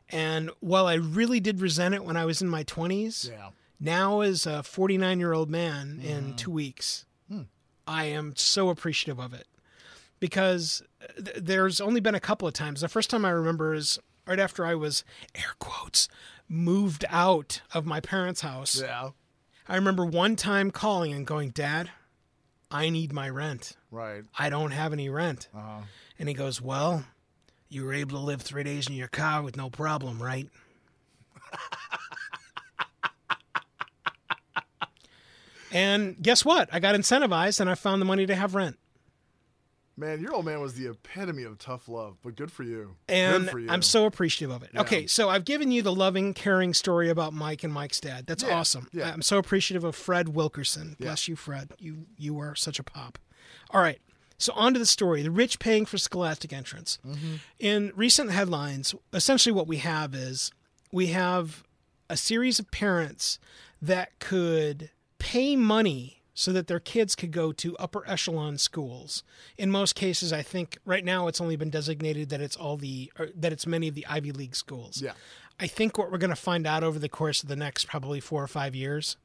And while I really did resent it when I was in my 20s, Yeah. now as a 49 year old man in mm. two weeks, hmm. I am so appreciative of it because uh, th- there's only been a couple of times. The first time I remember is right after I was, air quotes, moved out of my parents' house. Yeah. I remember one time calling and going, Dad, I need my rent. Right. I don't have any rent. Uh-huh. And he goes, Well, you were able to live three days in your car with no problem, right? and guess what? I got incentivized and I found the money to have rent. Man, your old man was the epitome of tough love, but good for you. And good for you. I'm so appreciative of it. Yeah. Okay, so I've given you the loving, caring story about Mike and Mike's dad. That's Yeah, awesome. yeah. I'm so appreciative of Fred Wilkerson. Bless you, Fred. You you are such a pop. All right. So on to the story. The rich paying for scholastic entrance. Mm-hmm. In recent headlines, essentially what we have is we have a series of parents that could pay money so that their kids could go to upper echelon schools. In most cases, I think right now it's only been designated that it's all the or that it's many of the Ivy League schools. Yeah. I think what we're going to find out over the course of the next probably 4 or 5 years,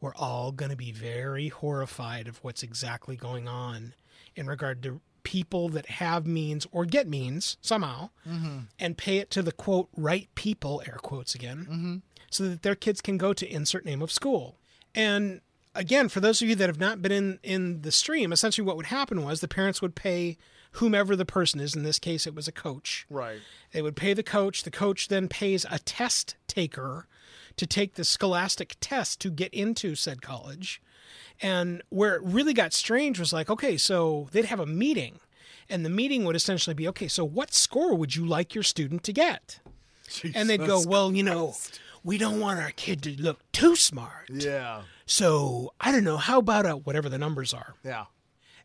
we're all going to be very horrified of what's exactly going on in regard to people that have means or get means somehow mm-hmm. and pay it to the quote right people air quotes again mm-hmm. so that their kids can go to insert name of school and again for those of you that have not been in in the stream essentially what would happen was the parents would pay whomever the person is in this case it was a coach Right. they would pay the coach. The coach then pays a test taker to take the scholastic test to get into said college. And where it really got strange was like, okay, so they'd have a meeting, and the meeting would essentially be, okay, so what score would you like your student to get? And they'd go, well, you know, we don't want our kid to look too smart. Yeah. So I don't know, how about a, whatever the numbers are? Yeah.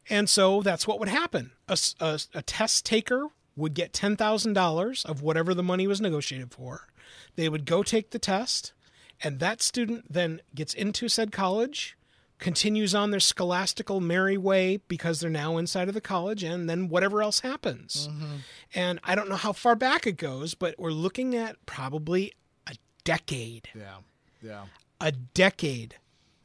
And so that's what would happen. A test taker would get $10,000 of whatever the money was negotiated for. They would go take the test, and that student then gets into said college, continues on their scholastical merry way because they're now inside of the college, and then whatever else happens. Mm-hmm. And I don't know how far back it goes, but we're looking at probably a decade Yeah. Yeah. a decade,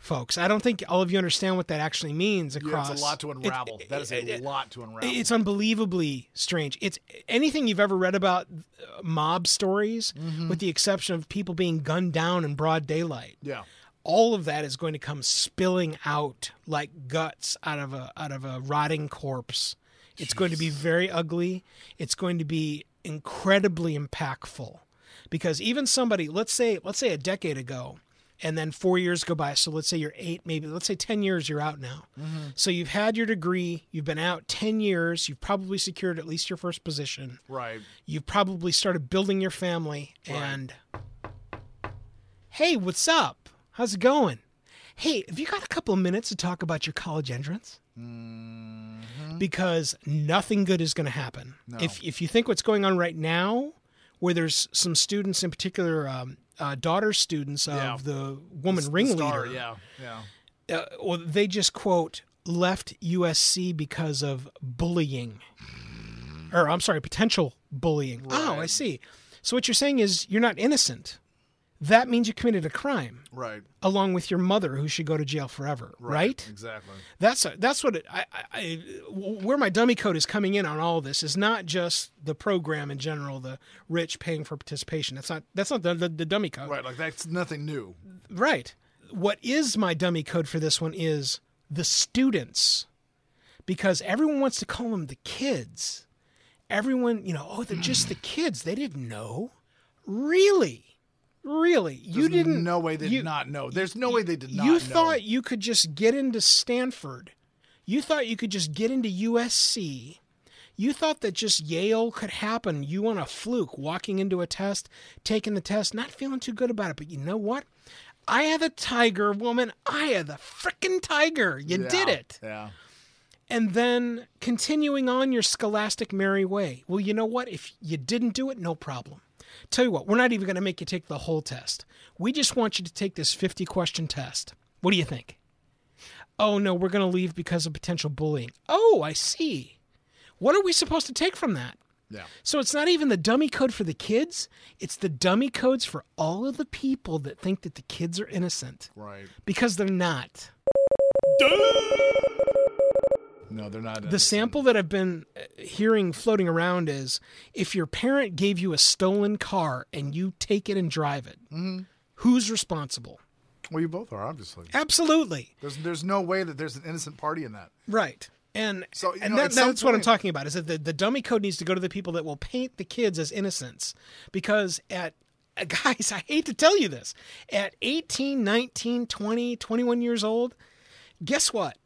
folks. I don't think all of you understand what that actually means across. Yeah, it's a lot to unravel. that is a lot to unravel. It's unbelievably strange. It's anything you've ever read about uh, mob stories, Mm-hmm. with the exception of people being gunned down in broad daylight. yeah. All of that is going to come spilling out like guts out of a out of a rotting corpse. It's going to be very ugly. It's going to be incredibly impactful because even somebody, let's say, let's say a decade ago, and then four years go by. So let's say you're eight, maybe let's say 10 years you're out now. So you've had your degree, you've been out 10 years, you've probably secured at least your first position. Right. You've probably started building your family and hey, what's up? How's it going? Hey, have you got a couple of minutes to talk about your college entrance? because nothing good is going to happen. If if you think what's going on right now, where there's some students in particular, um, uh, daughter students of Yeah. the woman The ringleader, star, yeah, yeah. uh, well, they just quote left USC because of bullying, or I'm sorry, potential bullying. Oh, I see. So what you're saying is you're not innocent. That means you committed a crime, Right. along with your mother, who should go to jail forever. Right? Exactly. That's a, that's what it, I, I, I where my dummy code is coming in on all this is not just the program in general, the rich paying for participation. That's not that's not the, the, the dummy code. Right. Like that's nothing new. Right. What is my dummy code for this one is the students. Because everyone wants to call them the kids. Everyone, you know, oh, they're just the kids. They didn't know. Really? Really? you didn't No way they you- did not know. There's no way they did not know. You know. thought you could just get into Stanford. You thought you could just get into USC. You thought that just Yale could happen. You on a fluke, walking into a test, taking the test, not feeling too good about it. But you know what? I had the tiger, woman. I had the frickin' tiger. You did it. Yeah. And then continuing on your scholastic merry way. Well, you know what? If you didn't do it, no problem. Tell you what, we're not even going to make you take the whole test. We just want you to take this 50 question test. What do you think? Oh, no, we're going to leave because of potential bullying. Oh, I see. What are we supposed to take from that? Yeah. So it's not even the dummy code for the kids, it's the dummy codes for all of the people that think that the kids are innocent Right. because they're not. No, they're not. The sample that I've been uh, hearing floating around is if your parent gave you a stolen car and you take it and drive it, who's responsible? Well, you both are obviously. Absolutely. There's there's no way that there's an innocent party in that. Right. And So, and know, that, that's what I'm talking about is that the, the dummy code needs to go to the people that will paint the kids as innocents because at guys, I hate to tell you this, at 18, 19, 20, 21 years old, guess what?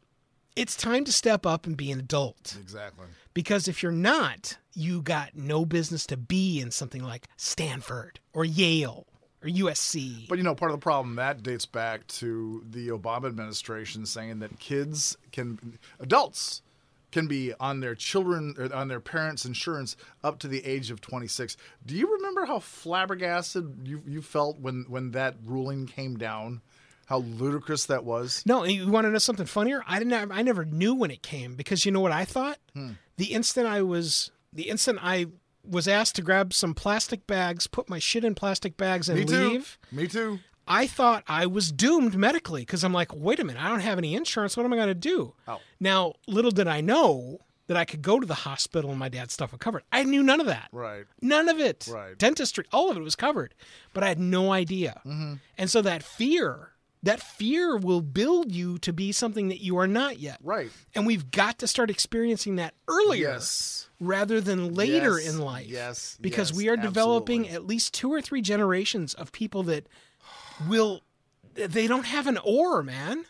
It's time to step up and be an adult. Exactly. Because if you're not, you got no business to be in something like Stanford or Yale or USC. But you know, part of the problem that dates back to the Obama administration saying that kids can, adults can be on their children or on their parents' insurance up to the age of 26. Do you remember how flabbergasted you you felt when when that ruling came down? How ludicrous that was. no, you want to know something funnier? I didn't. Have, I never knew when it came because you know what I thought. Hmm. The instant I was, the instant I was asked to grab some plastic bags, put my shit in plastic bags, and Me too. leave. Me too. I thought I was doomed medically because I'm like, wait a minute, I don't have any insurance. What am I going to do? Oh. Now, little did I know that I could go to the hospital and my dad's stuff was covered. I knew none of that. Right. None of it. Right. Dentistry, all of it was covered, but I had no idea. Mm-hmm. And so that fear, that fear will build you to be something that you are not yet. Right. And we've got to start experiencing that earlier Yes. rather than later Yes. in life. Yes. Because Yes. we are developing Absolutely. at least two or three generations of people that will, they don't have an oar, man.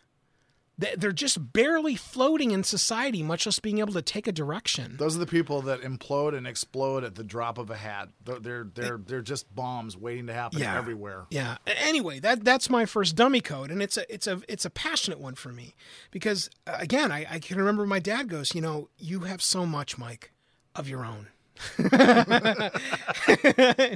They- They're just barely floating in society, much less being able to take a direction. Those are the people that implode and explode at the drop of a hat. They're they're they're, they're just bombs waiting to happen Yeah. everywhere. Yeah. Anyway, that that's my first dummy code, and it's a it's a it's a passionate one for me because uh, again, I, I can remember my dad goes, you know, you have so much, Mike, of your own.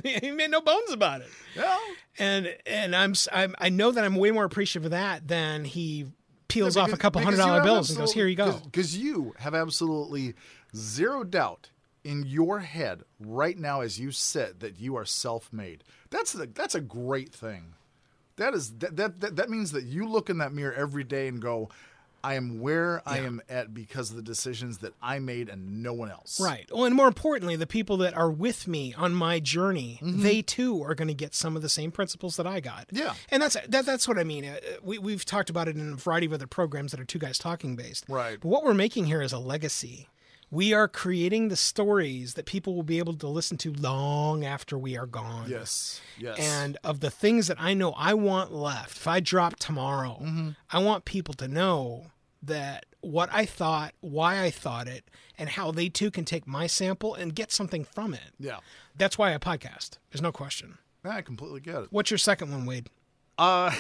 he made no bones about it. Yeah. And and I'm, I'm I know that I'm way more appreciative of that than he peels off a couple hundred dollar bills and goes, "Here you go." Because you have absolutely zero doubt in your head right now as you sit that you are self-made. That's the, that's a great thing. That is that, that that that means that you look in that mirror every day and go, I am where I am at because of the decisions that I made and no one else. Right. Well, and more importantly, the people that are with me on my journey, they too are going to get some of the same principles that I got. Yeah. And that's that, that's what I mean. Uh, we we've talked about it in a variety of other programs that are two guys talking based. Right. But what we're making here is a legacy. We are creating the stories that people will be able to listen to long after we are gone. Yes. Yes. And of the things that I know I want left, if I drop tomorrow, Mm-hmm. I want people to know that what I thought, why I thought it, and how they too can take my sample and get something from it. yeah. That's why I podcast. There's no question. I completely get it. What's your second one, Wade? Uh,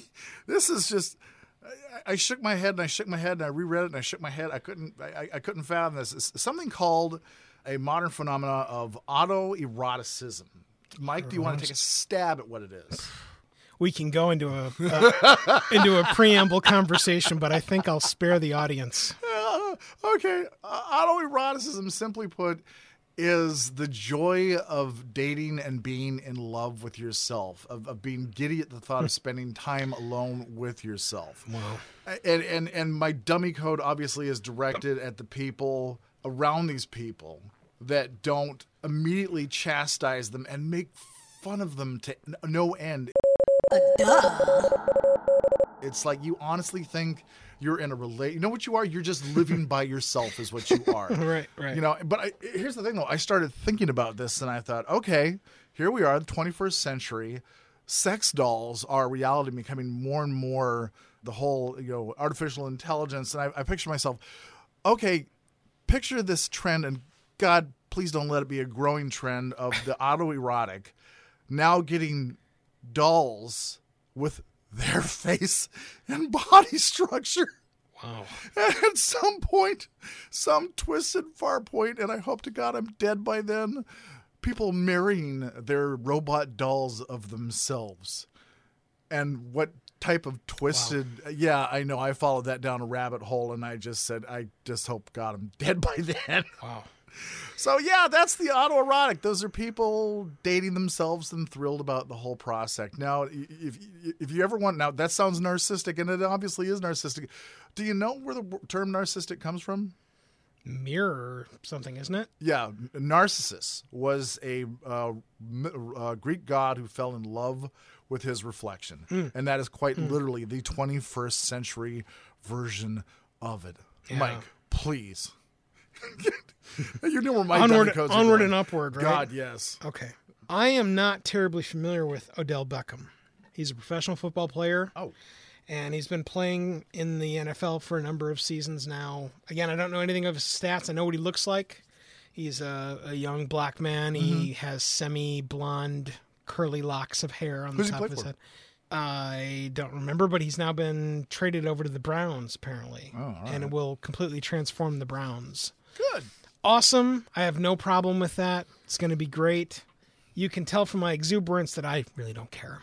this is just I, I shook my head and I shook my head and I reread it and I shook my head. I couldn't I, I couldn't fathom this. It's something called a modern phenomena of autoeroticism. Mike, do you want to take a stab at what it is? We can go into a uh, into a preamble conversation, but I think I'll spare the audience. Uh, okay, uh, autoeroticism, simply put, is the joy of dating and being in love with yourself, of, of being giddy at the thought of spending time alone with yourself. Wow. And, and and my dummy code obviously is directed at the people around these people that don't immediately chastise them and make fun of them to no end. It's like you honestly think you're in a relate. You know what you are? You're just living by yourself, is what you are. Right, right. You know, but I, here's the thing though. I started thinking about this and I thought, okay, here we are, the 21st century. Sex dolls are reality becoming more and more the whole, you know, artificial intelligence. And I, I picture myself, okay, picture this trend, and God, please don't let it be a growing trend of the autoerotic now getting dolls with their face and body structure. Wow. At some point, some twisted far point, and I hope to God I'm dead by then, people marrying their robot dolls of themselves. And what type of twisted yeah i know i followed that down a rabbit hole and i just said i just hope god i'm dead by then Wow. So yeah that's the autoerotic those are people dating themselves and thrilled about the whole process now if if you ever want now that sounds narcissistic and it obviously is narcissistic do you know where the term narcissistic comes from Mirror something, isn't it? yeah, Narcissus was a uh, uh, Greek god who fell in love with his reflection, and that is quite literally the 21st century version of it. Yeah. Mike, please. you know where my Onward- dummy are onward going. and upward, right? God, yes. Okay. I am not terribly familiar with Odell Beckham. He's a professional football player. Oh. And he's been playing in the NFL for a number of seasons now. Again, I don't know anything of his stats. I know what he looks like. He's a, a young black man. Mm-hmm. He has semi blonde, curly locks of hair on Who's the top play of his for? head. I don't remember, but he's now been traded over to the Browns, apparently. Oh, all And it will completely transform the Browns Good. awesome. I have no problem with that. It's going to be great. You can tell from my exuberance that I really don't care.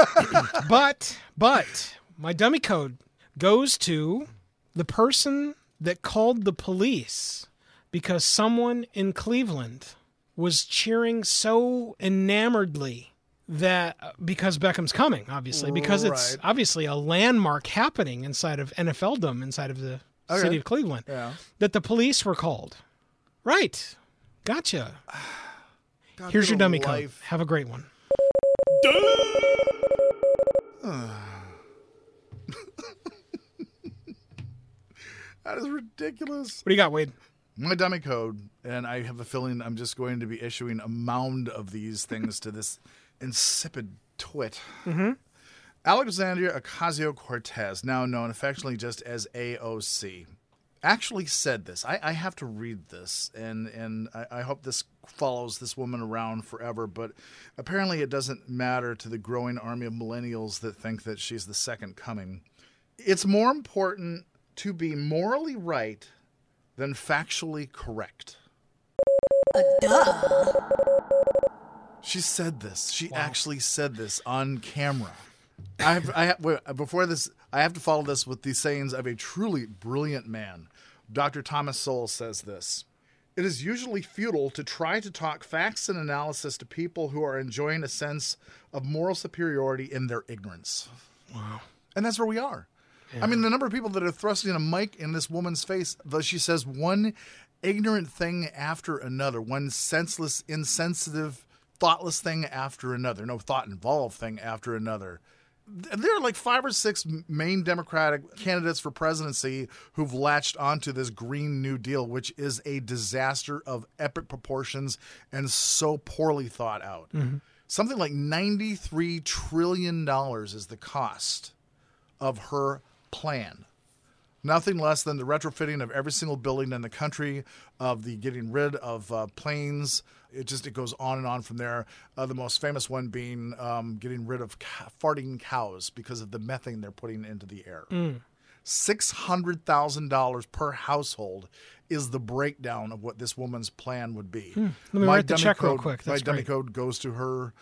but, but my dummy code goes to the person that called the police because someone in Cleveland was cheering so enamoredly that because Beckham's coming, obviously, because it's obviously a landmark happening inside of NFLdom, inside of the Okay. city of Cleveland Yeah. that the police were called. Right. Gotcha. God, Here's your dummy life. code. Have a great one. That is ridiculous. What do you got, Wade? my dummy code, and I have a feeling I'm just going to be issuing a mound of these things to this insipid twit. Mm-hmm. Alexandria Ocasio Cortez, now known affectionately just as AOC, actually said this. I, I have to read this, and, and I, I hope this follows this woman around forever, but apparently it doesn't matter to the growing army of millennials that think that she's the second coming. It's more important to be morally right than factually correct. She said this. She actually said this on camera. I have, I have, before this, I have to follow this with the sayings of a truly brilliant man. Dr. Thomas Sowell says this. It is usually futile to try to talk facts and analysis to people who are enjoying a sense of moral superiority in their ignorance. Wow. And that's where we are. I mean, the number of people that are thrusting a mic in this woman's face, though she says one ignorant thing after another, one senseless, insensitive, thoughtless thing after another, no thought involved thing after another. There are like five or six main Democratic candidates for presidency who've latched onto this Green New Deal, which is a disaster of epic proportions and so poorly thought out. Something like $93 trillion is the cost of her plan. Nothing less than the retrofitting of every single building in the country, of the getting rid of uh, planes it just it goes on and on from there. Uh, the most famous one being um, getting rid of ca- farting cows because of the methane they're putting into the air. Six hundred thousand dollars per household is the breakdown of what this woman's plan would be. Hmm. Let me write the dummy check real code- quick. my That's dummy great. code goes to her.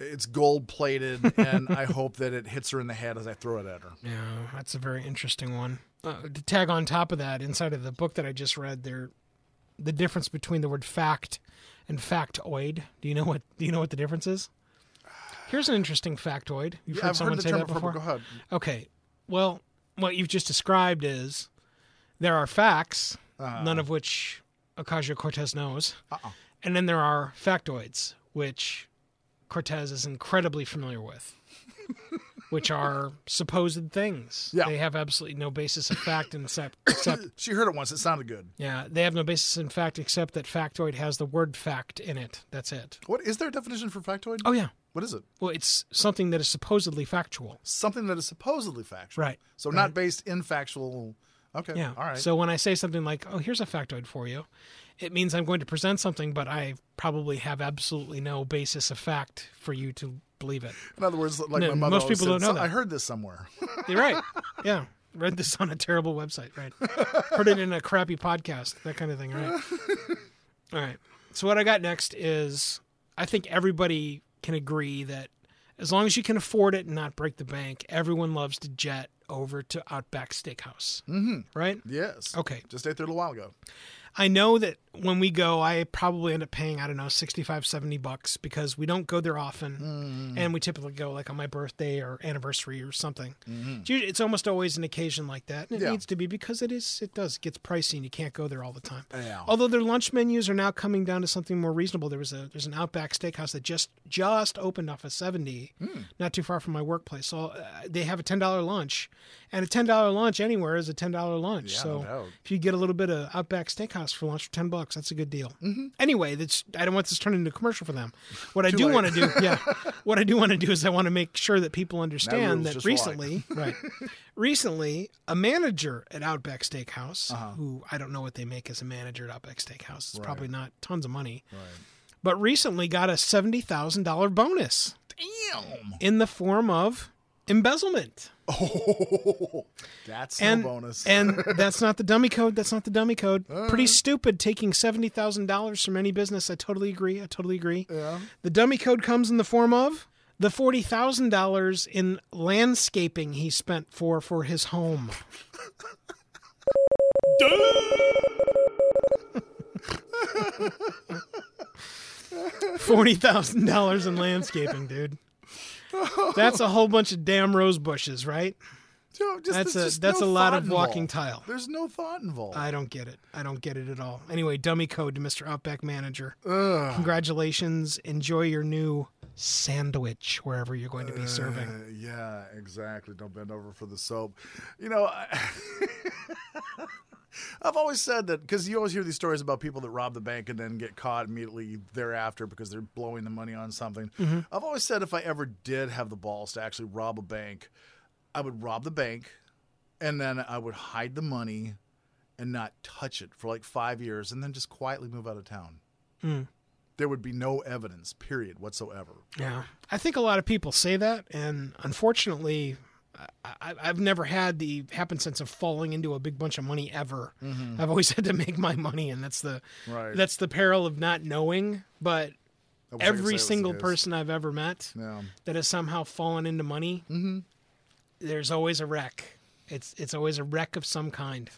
It's gold plated, and I hope that it hits her in the head as I throw it at her. Yeah, that's a very interesting one. Uh, to tag on top of that, inside of the book that I just read, there, the difference between the word fact and factoid. Do you know what? Do you know what the difference is? Here's an interesting factoid. You've Yeah, heard I've someone heard the say that before. before. Go ahead. Okay. Well, what you've just described is there are facts, Uh-huh. none of which Ocasio Cortez knows, Uh-uh. and then there are factoids, which Cortez is incredibly familiar with, which are supposed things. Yeah. They have absolutely no basis of fact except, except She heard it once. It sounded good. yeah, they have no basis in fact except that factoid has the word fact in it. That's it. What is there a definition for factoid? Oh yeah. What is it? Well, it's something that is supposedly factual. Something that is supposedly factual. Right. So not based in factual. Okay. Yeah. All right. So when I say something like, "Oh, here's a factoid for you," it means I'm going to present something, but I probably have absolutely no basis of fact for you to believe it. in other words, like No, my mother most people said, don't know "So- I heard this somewhere. You're right. Yeah. Read this on a terrible website, right? Heard it in a crappy podcast, that kind of thing, right? All right. So what I got next is I think everybody can agree that as long as you can afford it and not break the bank, everyone loves to jet over to Outback Steakhouse. Mm-hmm. Right? yes. Okay. Just ate there a little while ago. I know that when we go, I probably end up paying, I don't know, 65, 70 bucks because we don't go there often. Mm. And we typically go like on my birthday or anniversary or something. Mm-hmm. It's, usually, it's almost always an occasion like that. And it Yeah. needs to be because it is, it does, it gets pricey and you can't go there all the time. Yeah. Although their lunch menus are now coming down to something more reasonable. There was a, there's an Outback Steakhouse that just, just opened off of 70, hmm. not too far from my workplace. So uh, they have a $10 lunch. And a $10 lunch anywhere is a $10 lunch. Yeah, so no if you get a little bit of Outback Steakhouse for lunch for ten bucks, that's a good deal. Anyway, that's I don't want this turned into a commercial for them. What I do want to do, yeah, what I do want to do is I want to make sure that people understand that life. recently, right, recently, a manager at Outback Steakhouse, Uh-huh. who I don't know what they make as a manager at Outback Steakhouse, it's probably not tons of money, but recently got a seventy thousand dollar bonus Damn. in the form of embezzlement. Oh, that's and no bonus. and that's not the dummy code. That's not the dummy code. Uh. Pretty stupid taking seventy thousand dollars from any business. I totally agree. I totally agree. yeah. The dummy code comes in the form of the forty thousand dollars in landscaping he spent for for his home. Forty thousand dollars in landscaping, dude. That's a whole bunch of damn rose bushes, right? Joe, just, That's a- that's no a lot of walking involved. tile. There's no thought involved. I don't get it. I don't get it at all. Anyway, dummy code to Mr. Outback Manager. Congratulations. Enjoy your new sandwich wherever you're going to be serving. Uh, yeah, exactly. Don't bend over for the soap. You know, I, I've always said that because you always hear these stories about people that rob the bank and then get caught immediately thereafter because they're blowing the money on something. Mm-hmm. I've always said if I ever did have the balls to actually rob a bank, I would rob the bank and then I would hide the money and not touch it for like five years and then just quietly move out of town. Hmm. There would be no evidence, period, whatsoever. Yeah. I think a lot of people say that, and unfortunately, I, I've never had the happenstance of falling into a big bunch of money ever. Mm-hmm. I've always had to make my money, and that's the Right. that's the peril of not knowing. But I wish I could say it every single person I've ever met Yeah. that has somehow fallen into money, mm-hmm. there's always a wreck. It's it's always a wreck of some kind.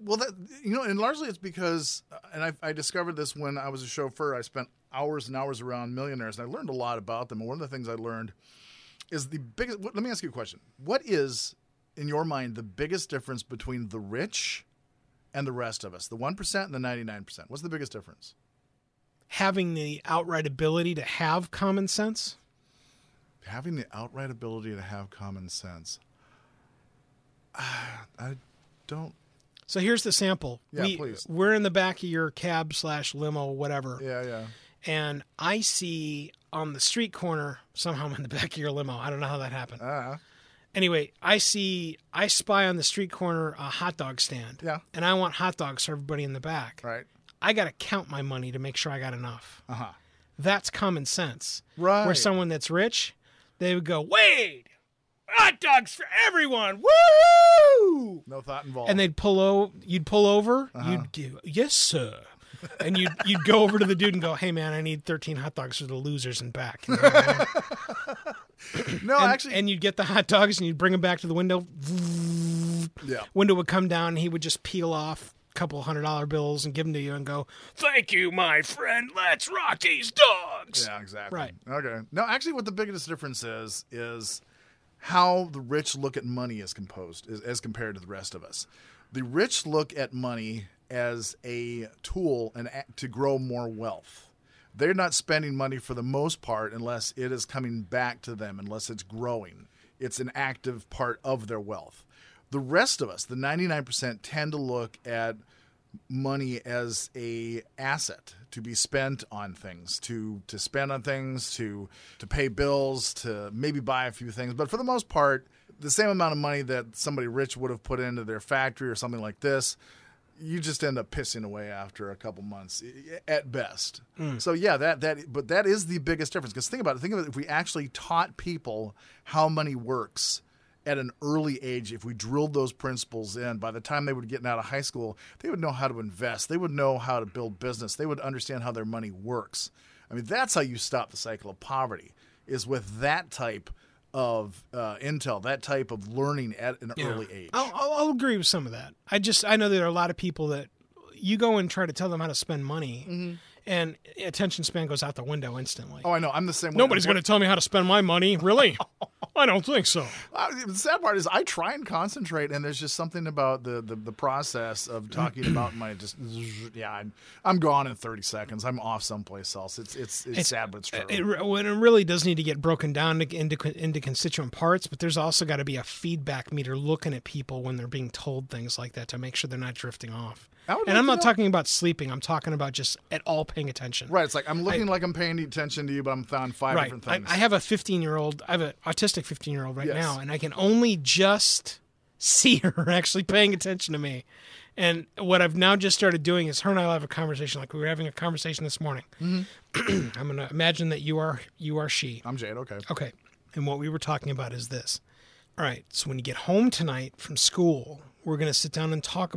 Well, that you know, and largely it's because, and I, I discovered this when I was a chauffeur. I spent hours and hours around millionaires, and I learned a lot about them. And one of the things I learned is the biggest. Let me ask you a question: What is, in your mind, the biggest difference between the rich and the rest of us? The one percent and the ninety nine percent. What's the biggest difference? Having the outright ability to have common sense. Having the outright ability to have common sense. I don't. So here's the sample. Yeah, we, please. We're in the back of your cab slash limo, whatever. Yeah, yeah. And I see on the street corner somehow I'm in the back of your limo. I don't know how that happened. Ah, Anyway, I see I spy on the street corner a hot dog stand. Yeah. And I want hot dogs for everybody in the back. right. I got to count my money to make sure I got enough. Uh huh. That's common sense. Right. Where someone that's rich, they would go, Wade, hot dogs for everyone. Woo! No thought involved. And they'd pull over. You'd pull over. Uh-huh. You'd give, yes, sir. And you'd you'd go over to the dude and go, "Hey, man, I need 13 hot dogs for the losers and back." You know I mean? no, and, actually, and you'd get the hot dogs and you'd bring them back to the window. yeah. Window would come down and he would just peel off a couple hundred dollar bills and give them to you and go, "Thank you, my friend. Let's rock these dogs." Yeah, exactly. Right. Okay. No, actually, what the biggest difference is is how the rich look at money as composed as compared to the rest of us. The rich look at money as a tool and to grow more wealth. They're not spending money for the most part unless it is coming back to them, unless it's growing. It's an active part of their wealth. The rest of us, the 99%, tend to look at money as a asset to be spent on things to to spend on things to to pay bills to maybe buy a few things but for the most part the same amount of money that somebody rich would have put into their factory or something like this you just end up pissing away after a couple months at best hmm. so yeah that that but that is the biggest difference because think about it think of it if we actually taught people how money works at an early age, if we drilled those principles in, by the time they would get out of high school, they would know how to invest. They would know how to build business. They would understand how their money works. I mean, that's how you stop the cycle of poverty, is with that type of uh, intel, that type of learning at an early age. I'll, I'll, I'll agree with some of that. I just I know there are a lot of people that you go and try to tell them how to spend money, and attention span goes out the window instantly. Oh, I know. I'm the same way. Nobody's going to tell me how to spend my money, really. I don't think so. Uh, the sad part is I try and concentrate, and there's just something about the the, the process of talking about my just yeah. I'm, I'm gone in 30 seconds. I'm off someplace else. It's it's it's, sad, but it's true. It, it really does need to get broken down to- into into constituent parts, but there's also got to be a feedback meter looking at people when they're being told things like that to make sure they're not drifting off. I And I'm not know- talking about sleeping. I'm talking about just at all paying attention. Right. It's like I'm looking like I'm paying attention to you, but I'm on five right. different I, things. I have a 15 year old. I have an autistic 15 year old right Yes. now, and I can only just see her actually paying attention to me. And what I've now just started doing is her and I will have a conversation like we were having a conversation this morning. Mm-hmm. I'm gonna imagine that you are you are she. I'm Jade. Okay. Okay. And what we were talking about is this. All right. So when you get home tonight from school, we're going to sit down and talk.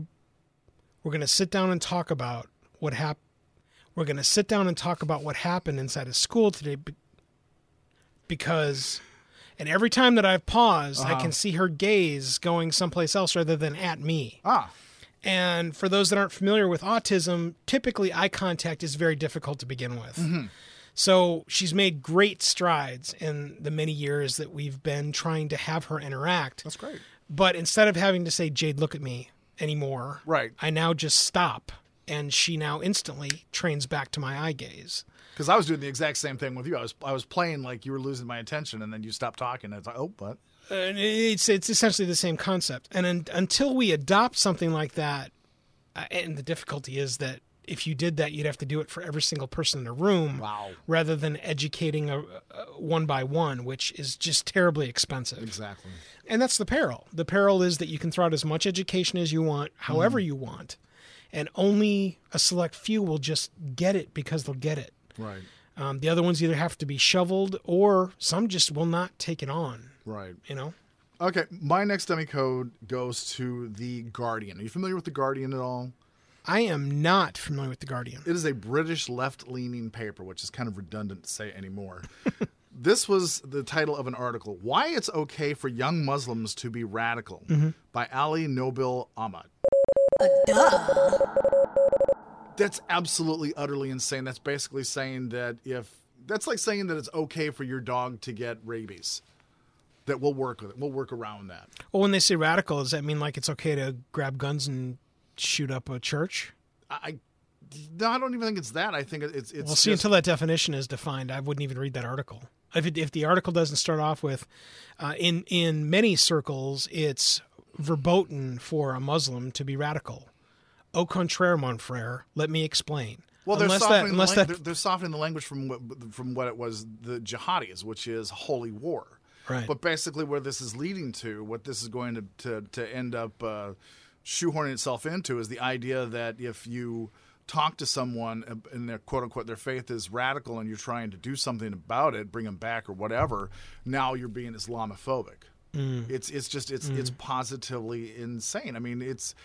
We're going to sit down and talk about what happened. We're going to sit down and talk about what happened inside of school today because, and every time that I've paused, I can see her gaze going someplace else rather than at me. Ah. And for those that aren't familiar with autism, typically eye contact is very difficult to begin with. So she's made great strides in the many years that we've been trying to have her interact. That's great. But instead of having to say, Jade, look at me anymore, Right. I now just stop. And she now instantly trains back to my eye gaze. Because I was doing the exact same thing with you. I was I was playing like you were losing my attention, and then you stopped talking. And it's like, oh, what? And it's it's essentially the same concept. And un, until we adopt something like that, uh, and the difficulty is that if you did that, you'd have to do it for every single person in the room, Wow. rather than educating a, a one by one, which is just terribly expensive. Exactly. And that's the peril. The peril is that you can throw out as much education as you want, however you want, and only a select few will just get it because they'll get it. Right. Um, the other ones either have to be shoveled, or some just will not take it on. Right. You know. Okay. My next dummy code goes to the Guardian. Are you familiar with the Guardian at all? I am not familiar with the Guardian. It is a British left-leaning paper, which is kind of redundant to say anymore. this was the title of an article: "Why It's Okay for Young Muslims to Be Radical" mm-hmm. by Ali Nobil Ahmad. That's absolutely utterly insane. That's basically saying that if that's like saying that it's okay for your dog to get rabies. That we'll work with it. We'll work around that. Well, when they say radical, does that mean like it's okay to grab guns and shoot up a church? I, no, I don't even think it's that. I think it's it's. well, see, just- until that definition is defined, I wouldn't even read that article. If, it, if the article doesn't start off with, uh, in in many circles, it's verboten for a Muslim to be radical. Au contraire, mon frere. Let me explain. Well, they're unless softening, that, the lang- that, they're, they're softening the language from what from what it was the jihadis, which is holy war. Right. But basically, where this is leading to, what this is going to to, to end up uh, shoehorning itself into, is the idea that if you talk to someone and their quote unquote their faith is radical and you're trying to do something about it, bring them back or whatever, now you're being Islamophobic. Mm. It's it's just it's mm. it's positively insane. I mean, it's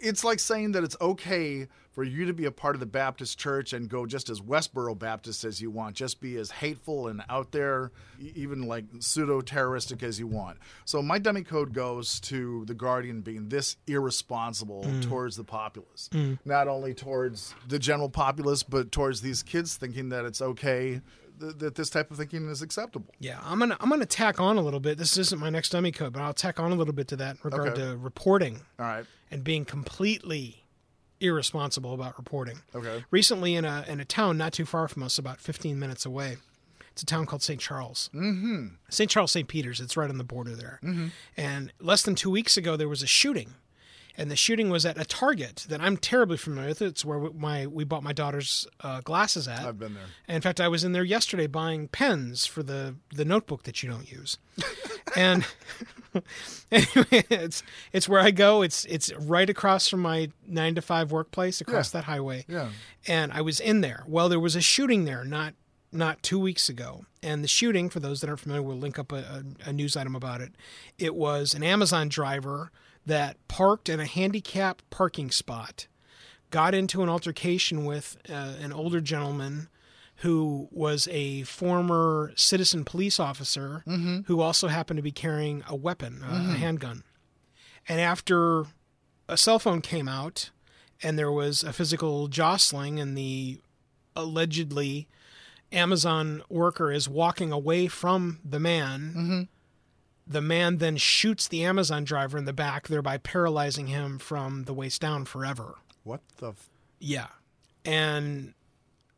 it's like saying that it's okay for you to be a part of the Baptist church and go just as Westboro Baptist as you want, just be as hateful and out there, even like pseudo terroristic as you want. So my dummy code goes to the Guardian being this irresponsible mm. towards the populace, mm. not only towards the general populace, but towards these kids thinking that it's okay th- that this type of thinking is acceptable. Yeah, I'm gonna I'm gonna tack on a little bit. This isn't my next dummy code, but I'll tack on a little bit to that in regard Okay. to reporting All right. and being completely irresponsible about reporting. Okay. Recently, in a in a town not too far from us, about 15 minutes away, it's a town called St. Charles. Mm-hmm. St. Charles, St. Peter's. It's right on the border there. Mm-hmm. And less than two weeks ago, there was a shooting. And the shooting was at a Target that I'm terribly familiar with. It's where we- my we bought my daughter's uh, glasses at. I've been there. And in fact, I was in there yesterday buying pens for the the notebook that you don't use. and anyway, it's it's where I go. It's it's right across from my nine to five workplace, across that highway. Yeah. And I was in there. Well, there was a shooting there not not two weeks ago. And the shooting, for those that aren't familiar, we'll link up a, a, a news item about it. It was an Amazon driver that parked in a handicapped parking spot, got into an altercation with uh, an older gentleman who was a former citizen police officer mm-hmm. who also happened to be carrying a weapon, a- a handgun. And after a cell phone came out and there was a physical jostling and the allegedly Amazon worker is walking away from the man. Mm-hmm. The man then shoots the Amazon driver in the back, thereby paralyzing him from the waist down forever. What the? F- Yeah, and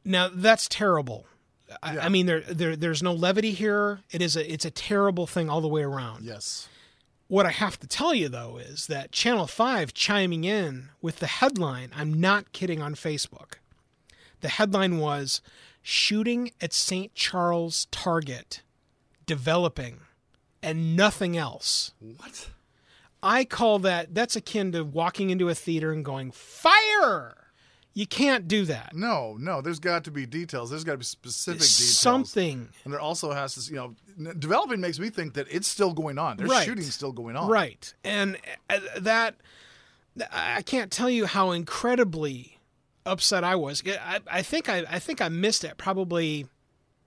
now that's terrible. I, I mean, there, there, there's no levity here. It is a, it's a terrible thing all the way around. yes. What I have to tell you though is that Channel 5 chiming in with the headline, I'm not kidding on Facebook. The headline was Shooting at St. Charles Target Developing and nothing else. What? I call that that's akin to walking into a theater and going, Fire! You can't do that. No, no. There's got to be details. There's got to be specific details. Something. And there also has to, you know, developing makes me think that it's still going on. There's Right. shooting still going on. Right. And uh, that, I can't tell you how incredibly upset I was. I, I think I, I think I missed it probably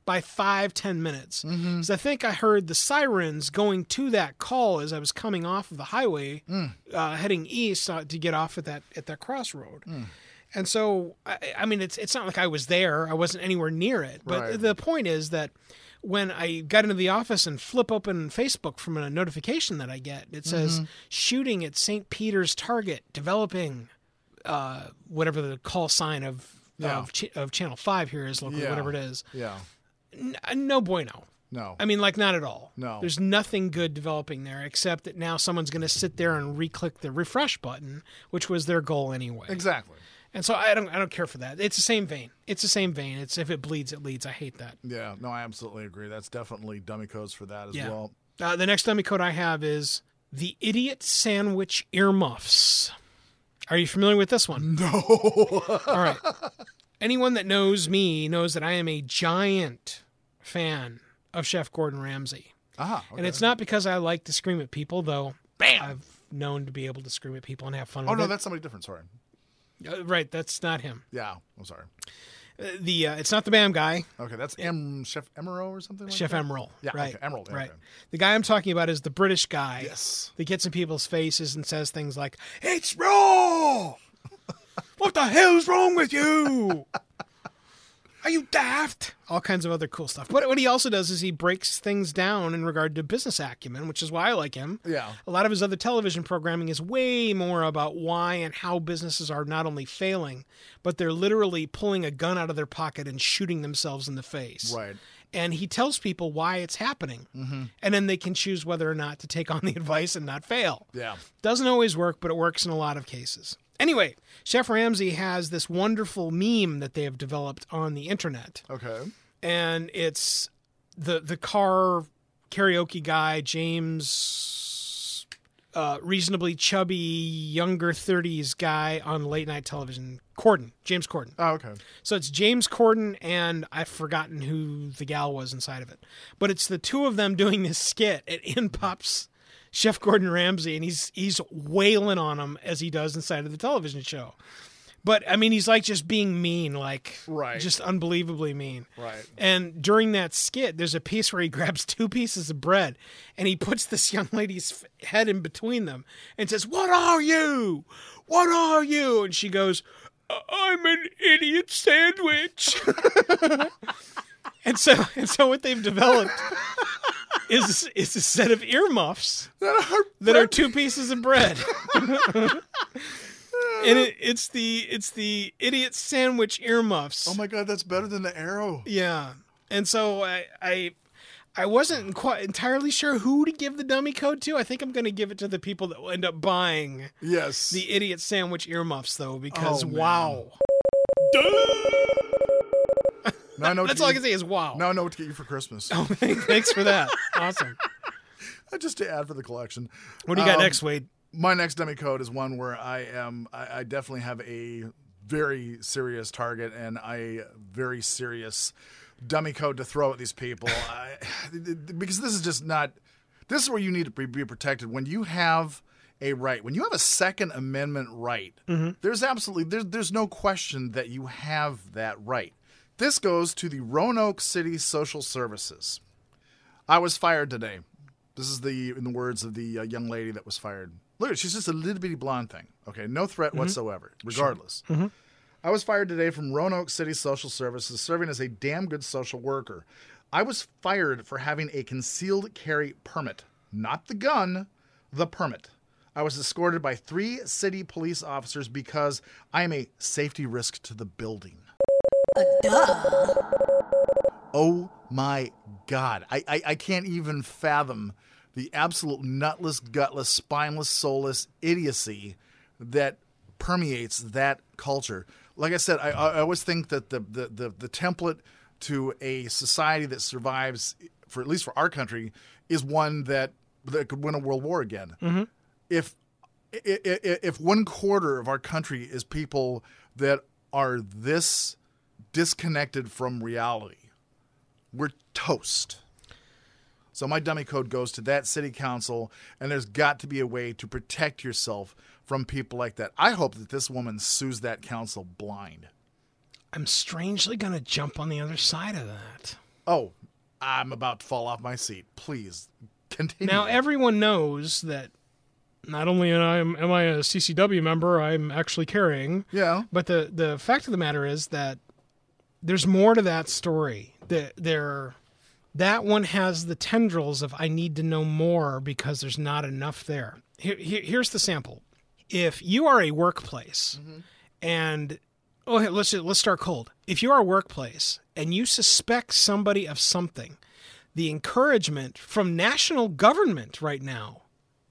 by five, ten minutes. Mm-hmm. 'Cause I think I heard the sirens going to that call as I was coming off of the highway, Mm. uh, heading east uh, to get off at that at that crossroad. Mm. And so, I, I mean, it's it's not like I was there. I wasn't anywhere near it. But Right. the point is that when I got into the office and flip open Facebook from a notification that I get, it says shooting at St. Peter's Target, developing uh, whatever the call sign of Yeah. of, ch- of Channel Five here is, locally, Yeah. whatever it is. Yeah. N- no bueno. No. I mean, like not at all. No. There's nothing good developing there except that now someone's going to sit there and re-click the refresh button, which was their goal anyway. exactly. And so I don't I don't care for that. It's the same vein. It's the same vein. It's if it bleeds, it leads. I hate that. Yeah. No, I absolutely agree. That's definitely dummy codes for that as Yeah. well. Uh, the next dummy code I have is the idiot sandwich earmuffs. Are you familiar with this one? No. All right. Anyone that knows me knows that I am a giant fan of Chef Gordon Ramsay. ah. Okay. And it's not because I like to scream at people, though. Bam! I've known to be able to scream at people and have fun Oh no, it. that's somebody different. Sorry. Uh, right, that's not him. Yeah. I'm sorry. Uh, the uh, it's not the Bam guy, Okay, that's M Chef Emeril or something. Like Chef that? Emeril. Yeah, right. okay, Emeril, Right. okay. The guy I'm talking about is the British guy. Yes. That gets in people's faces and says things like, "It's raw. What the hell's wrong with you? Are you daft?" All kinds of other cool stuff. But what he also does is he breaks things down in regard to business acumen, which is why I like him. Yeah. A lot of his other television programming is way more about why and how businesses are not only failing, but they're literally pulling a gun out of their pocket and shooting themselves in the face. Right. And he tells people why it's happening. Mm-hmm. And then they can choose whether or not to take on the advice and not fail. Yeah. Doesn't always work, but it works in a lot of cases. Anyway, Chef Ramsay has this wonderful meme that they have developed on the internet Okay. and it's the the car karaoke guy James uh, reasonably chubby younger 30s guy on late night television Corden, James Corden. Oh, okay. So it's James Corden and I've forgotten who the gal was inside of it. But it's the two of them doing this skit and in pops Chef Gordon Ramsay and he's he's wailing on him as he does inside of the television show. But I mean he's like just being mean, like Right. just unbelievably mean. Right. And during that skit, there's a piece where he grabs two pieces of bread and he puts this young lady's head in between them and says, What are you? What are you? And she goes, I'm an idiot sandwich. and so and so what they've developed is is a set of earmuffs that are that are two pieces of bread. and it, it's the it's the idiot sandwich earmuffs. Oh my god, that's better than the arrow. Yeah, and so I I, I wasn't quite entirely sure who to give the dummy code to. I think I'm going to give it to the people that will end up buying Yes. the idiot sandwich earmuffs, though, because Oh, wow, now I know that's all I can say is wow. Now I know what to get you for Christmas. Oh, thanks for that. Awesome. Just to add for the collection. What do you got Um, next, Wade? My next dummy code is one where I am. I, I definitely have a very serious target and I very serious dummy code to throw at these people. I, because this is just not. This is where you need to be, be protected when you have a right. When you have a Second Amendment right, there's absolutely there's there's no question that you have that right. This goes to the Roanoke City Social Services. I was fired today. This is the in the words of the uh, young lady that was fired. Look, she's just a little bitty blonde thing. Okay, no threat whatsoever. Regardless, I was fired today from Roanoke City Social Services, serving as a damn good social worker. I was fired for having a concealed carry permit, not the gun, the permit. I was escorted by three city police officers because I am a safety risk to the building. Oh my God. I, I, I can't even fathom the absolute nutless, gutless, spineless, soulless idiocy that permeates that culture. Like I said, I, I always think that the, the, the, the template to a society that survives, for at least for our country, is one that, that could win a world war again. Mm-hmm. If i- i- i- if one quarter of our country is people that are this disconnected from reality, we're toast. So my dummy code goes to that city council, and there's got to be a way to protect yourself from people like that. I hope that this woman sues that council blind. I'm strangely going to jump on the other side of that. Oh, I'm about to fall off my seat. Please continue. Now, everyone knows that not only am I, am I a CCW member, I'm actually carrying. yeah, But the the fact of the matter is that there's more to that story. That there, that one has the tendrils of I need to know more because there's not enough there. Here, here- here's the sample. If you are a workplace, mm-hmm. and oh, hey, let's let's start cold. If you are a workplace and you suspect somebody of something, the encouragement from national government right now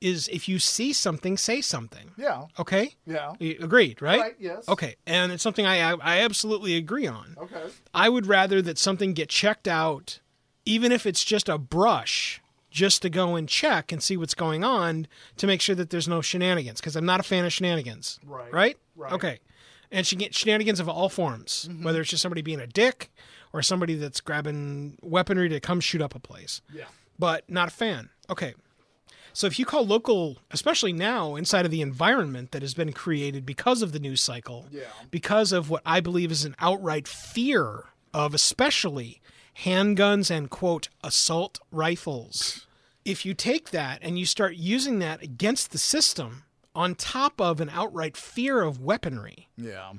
is if you see something, say something. yeah, Okay. yeah. Agreed, right? Right, yes. Okay, and it's something I I absolutely agree on. Okay. I would rather that something get checked out, even if it's just a brush, just to go and check and see what's going on to make sure that there's no shenanigans. Because I'm not a fan of shenanigans. Right. Right. Right. Okay. And she shenanigans of all forms, mm-hmm. whether it's just somebody being a dick or somebody that's grabbing weaponry to come shoot up a place Yeah. but not a fan. Okay. So if you call local, especially now inside of the environment that has been created because of the news cycle, Yeah. because of what I believe is an outright fear of especially handguns and quote assault rifles. If you take that and you start using that against the system on top of an outright fear of weaponry, Yeah.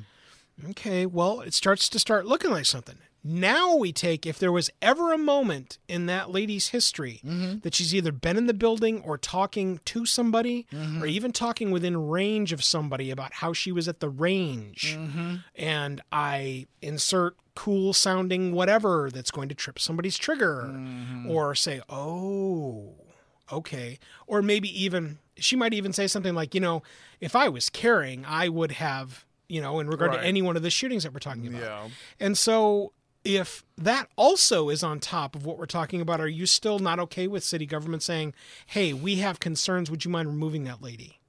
Okay, well, it starts to start looking like something. Now we take if there was ever a moment in that lady's history mm-hmm. that she's either been in the building or talking to somebody mm-hmm. or even talking within range of somebody about how she was at the range mm-hmm. and I insert cool sounding whatever that's going to trip somebody's trigger or say, "Oh, okay." Or maybe even she might even say something like, "You know, if I was carrying, I would have, you know, in regard Right. to any one of the shootings that we're talking about." Yeah. And so if that also is on top of what we're talking about, are you still not okay with city government saying, "Hey, we have concerns, would you mind removing that lady?"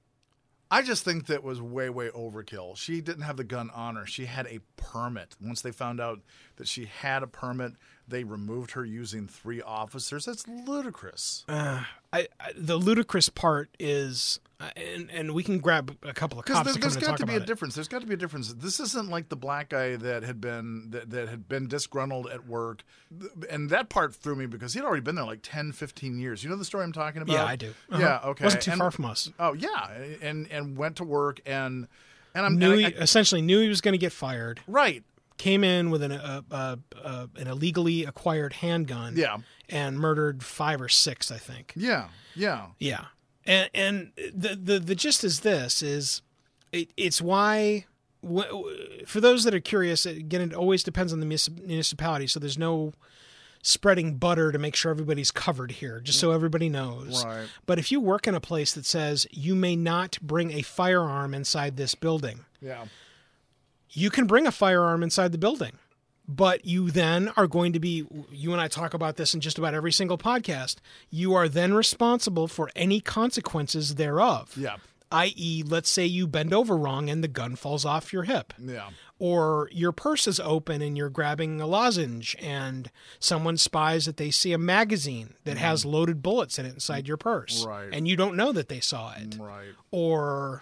I just think that was way, way overkill. She didn't have the gun on her. She had a permit. Once they found out that she had a permit, they removed her using three officers. That's ludicrous. I, I, the ludicrous part is, uh, and and we can grab a couple of Because cops there, to in got talk to be a it. difference. There's got to be a difference. This isn't like the black guy that had been that, that had been disgruntled at work, and that part threw me because he'd already been there like 10, 15 years. You know the story I'm talking about? Yeah, I do. Uh-huh. Yeah, okay. Wasn't too And- far from us. Oh yeah, and and went to work and and I'm Knew and he, I- I- essentially knew he was going to get fired. right. Came in with an uh, uh, uh, an illegally acquired handgun. Yeah. and murdered five or six, I think. Yeah, yeah. Yeah, and and the the the gist is this: is it, it's why. For those that are curious, again, it always depends on the municipality. So there's no spreading butter to make sure everybody's covered here, just so everybody knows. Right. But if you work in a place that says you may not bring a firearm inside this building, Yeah. You can bring a firearm inside the building. But you then are going to be, you and I talk about this in just about every single podcast. You are then responsible for any consequences thereof. Yeah. I.e., let's say you bend over wrong and the gun falls off your hip. Yeah. Or your purse is open and you're grabbing a lozenge and someone spies that they see a magazine that mm-hmm. has loaded bullets in it inside your purse. Right. And you don't know that they saw it Right. or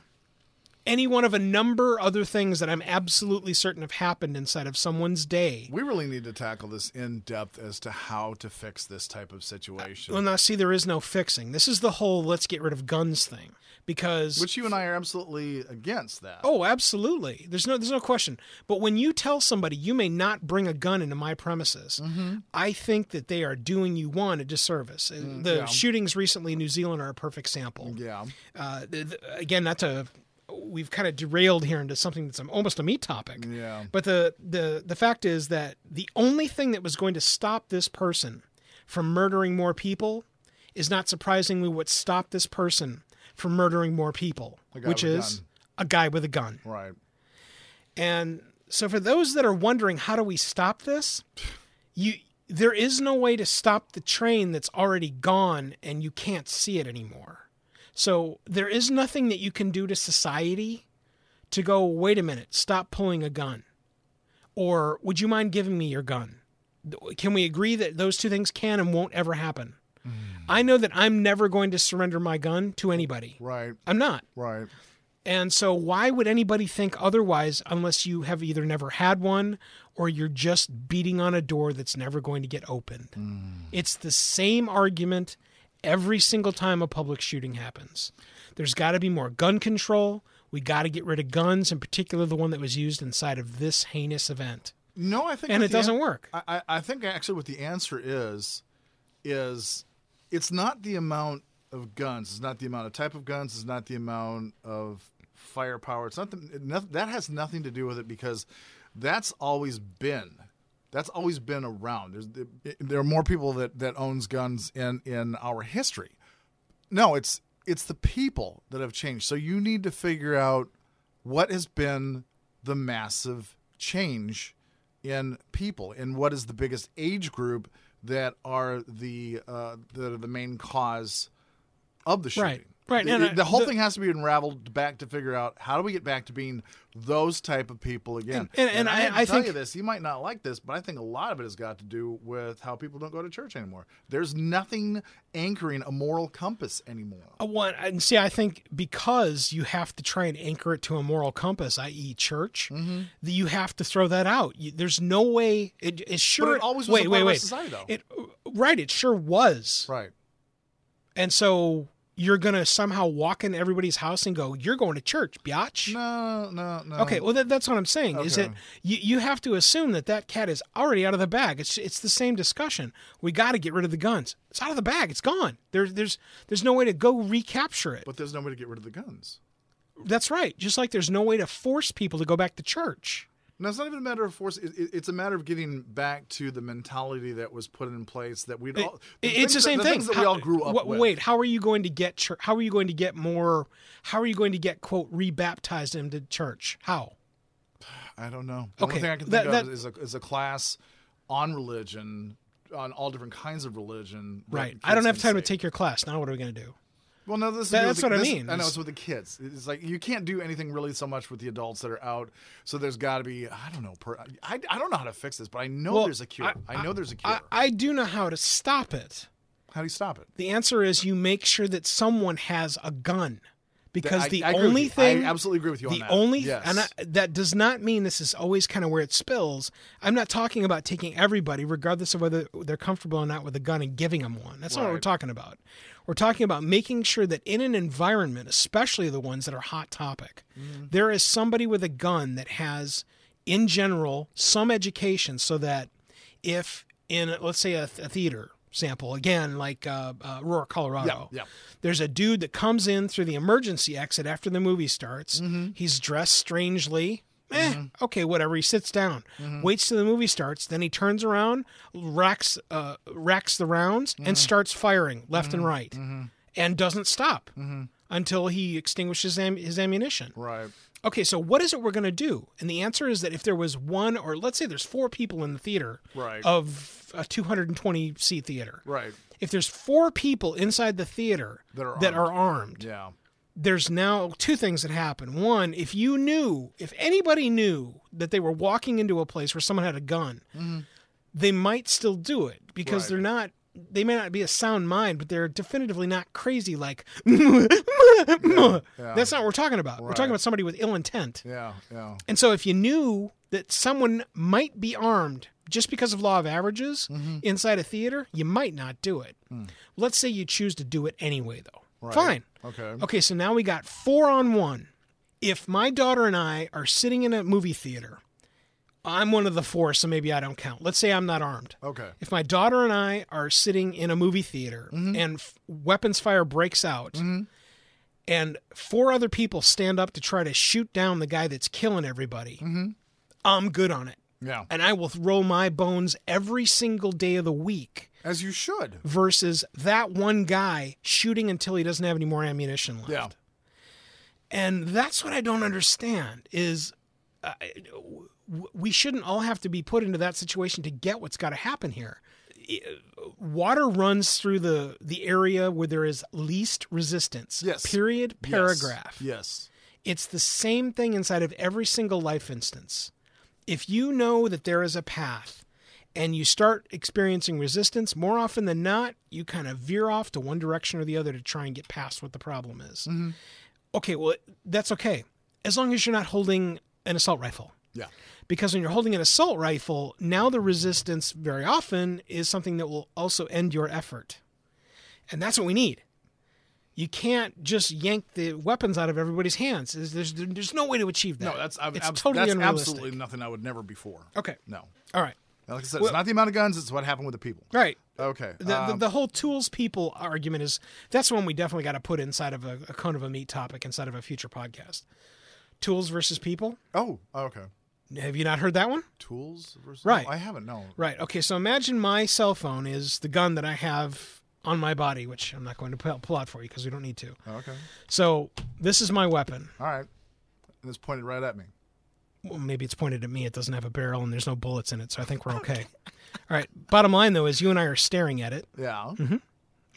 any one of a number other things that I'm absolutely certain have happened inside of someone's day. We really need to tackle this in depth as to how to fix this type of situation. Well, now see, there is no fixing. This is the whole let's get rid of guns thing because. which you and I are absolutely against that. Oh, absolutely. There's no there's no question. But when you tell somebody you may not bring a gun into my premises, I think that they are doing you one a disservice. the Mm, yeah. shootings recently in New Zealand are a perfect sample. Yeah. Uh, th- th- again, not to we've kind of derailed here into something that's almost a meat topic. Yeah. But the the the fact is that the only thing that was going to stop this person from murdering more people is not surprisingly what stopped this person from murdering more people, which a is gun. a guy with a gun. Right. And so for those that are wondering how do we stop this, you there is no way to stop the train that's already gone and you can't see it anymore. So there is nothing that you can do to society to go, wait a minute, stop pulling a gun. Or would you mind giving me your gun? Can we agree that those two things can and won't ever happen? Mm. I know that I'm never going to surrender my gun to anybody. Right. I'm not. Right. And so, why would anybody think otherwise unless you have either never had one or you're just beating on a door that's never going to get opened? Mm. It's the same argument every single time a public shooting happens. There's got to be more gun control. We got to get rid of guns, in particular the one that was used inside of this heinous event. No, I think And it doesn't an- work. I, I think actually what the answer is is it's not the amount of guns, it's not the amount of type of guns, it's not the amount of firepower. It's not, the, that has nothing to do with it because that's always been that's always been around. There's there are more people that that owns guns in in our history. No, it's it's the people that have changed. So you need to figure out what has been the massive change in people and what is the biggest age group that are the uh, that are the main cause of the shooting. Right. Right, The, and I- the whole the- thing has to be unraveled back to figure out how do we get back to being those type of people again. And- and- and I- hate to I tell think- you this, you might not like this, but I think a lot of it has got to do with how people don't go to church anymore. There's nothing anchoring a moral compass anymore. Uh, One and see, I think because you have to try and anchor it to a moral compass, i.e., church, Mm-hmm. that you have to throw that out. You, there's no way. It, it sure. it always was wait, wait, wait. society, though. It right. It sure was. Right. And so you're gonna somehow walk in everybody's house and go, "You're going to church, biatch." No, no, no. Okay, well that, that's what I'm saying. Is that you, you have to assume that that cat is already out of the bag. It's it's the same discussion. We got to get rid of the guns. It's out of the bag. It's gone. There's there's there's no way to go recapture it. But there's no way to get rid of the guns. That's right. Just like there's no way to force people to go back to church. No, it's not even a matter of force. It, it- it's a matter of getting back to the mentality that was put in place that we'd all. The it's the same that, thing. that How- we all grew up wha- with. Wait, how are you going to get church? How are you going to get more? How are you going to get quote rebaptized into church? How? I don't know. The Okay, only thing I can think that- of is a, is a class on religion, on all different kinds of religion. Right. I don't have time to take your class. Now what are we going to do? Well, no, this is that's the- what I mean. I know It's- with the kids. It's like you can't do anything really so much with the adults that are out. So there's got to be I don't know. Per, I, I don't know how to fix this, but I know Well, there's a cure. I, know there's a cure. I, I do know how to stop it. how do you stop it? The answer is you make sure that someone has a gun. Because I- the I only thing I absolutely agree with you on the that. only Yes. and I, that does not mean this is always kind of where it spills. I'm not talking about taking everybody, regardless of whether they're comfortable or not with a gun, and giving them one. That's not what we're talking about. We're talking about making sure that in an environment, especially the ones that are hot topic, Mm-hmm. there is somebody with a gun that has, in general, some education, so that if in let's say a, a theater sample again like uh, uh, Aurora, Colorado, Yeah, yeah. there's a dude that comes in through the emergency exit after the movie starts. Mm-hmm. He's dressed strangely. Eh, okay, whatever. He sits down, Mm-hmm. waits till the movie starts, then he turns around, racks uh, racks the rounds, Mm-hmm. and starts firing left and right, and doesn't stop Mm-hmm. until he extinguishes am- his ammunition. Right. Okay, so what is it we're going to do? And the answer is that if there was one, or let's say there's four people in the theater Right. of a 220 seat theater, Right. if there's four people inside the theater That are that armed. are armed, Yeah. there's now two things that happen. One, if you knew, if anybody knew that they were walking into a place where someone had a gun, mm-hmm. they might still do it because Right. they're not. They may not be a sound mind, but they're definitively not crazy. Like that's not what we're talking about. We're talking about somebody with ill intent. Yeah. Yeah. And so, if you knew that someone might be armed just because of law of averages Mm-hmm. inside a theater, you might not do it. Hmm. Let's say you choose to do it anyway, though. Fine. Okay. Okay, so now we got four on one. If my daughter and I are sitting in a movie theater, I'm one of the four, so maybe I don't count. Let's say I'm not armed. Okay. If my daughter and I are sitting in a movie theater mm-hmm. and f- weapons fire breaks out, mm-hmm. and four other people stand up to try to shoot down the guy that's killing everybody, mm-hmm. I'm good on it. Yeah. And I will roll my bones every single day of the week As you should. versus that one guy shooting until he doesn't have any more ammunition left. Yeah. And that's what I don't understand is uh, we shouldn't all have to be put into that situation to get what's got to happen here. Water runs through the the area where there is least resistance. Yes. Period. Paragraph. Yes. It's the same thing inside of every single life instance. If you know that there is a path and you start experiencing resistance, more often than not, you kind of veer off to one direction or the other to try and get past what the problem is. Mm-hmm. Okay, well, that's okay. As long as you're not holding an assault rifle. Yeah. Because when you're holding an assault rifle, now the resistance very often is something that will also end your effort. And that's what we need. You can't just yank the weapons out of everybody's hands. There's, there's, there's no way to achieve that. No, that's I, it's abs- totally that's unrealistic. absolutely nothing I would never before. Okay. No. All right. Like I said, Well- it's not the amount of guns; it's what happened with the people. Right. Okay. The, the, um, the whole tools people argument is that's one we definitely got to put inside of a, a kind of a meat topic inside of a future podcast. Tools versus people. oh, okay. Have you not heard that one? Tools versus Right. No, I haven't. No. Right. Okay. So imagine my cell phone is the gun that I have on my body, which I'm not going to pull, out for you because we don't need to. Oh, okay. So this is my weapon. All right. And it's pointed right at me. Well, maybe it's pointed at me. It doesn't have a barrel and there's no bullets in it, so I think we're okay. All right. Bottom line though is you and I are staring at it. Yeah. Mm-hmm.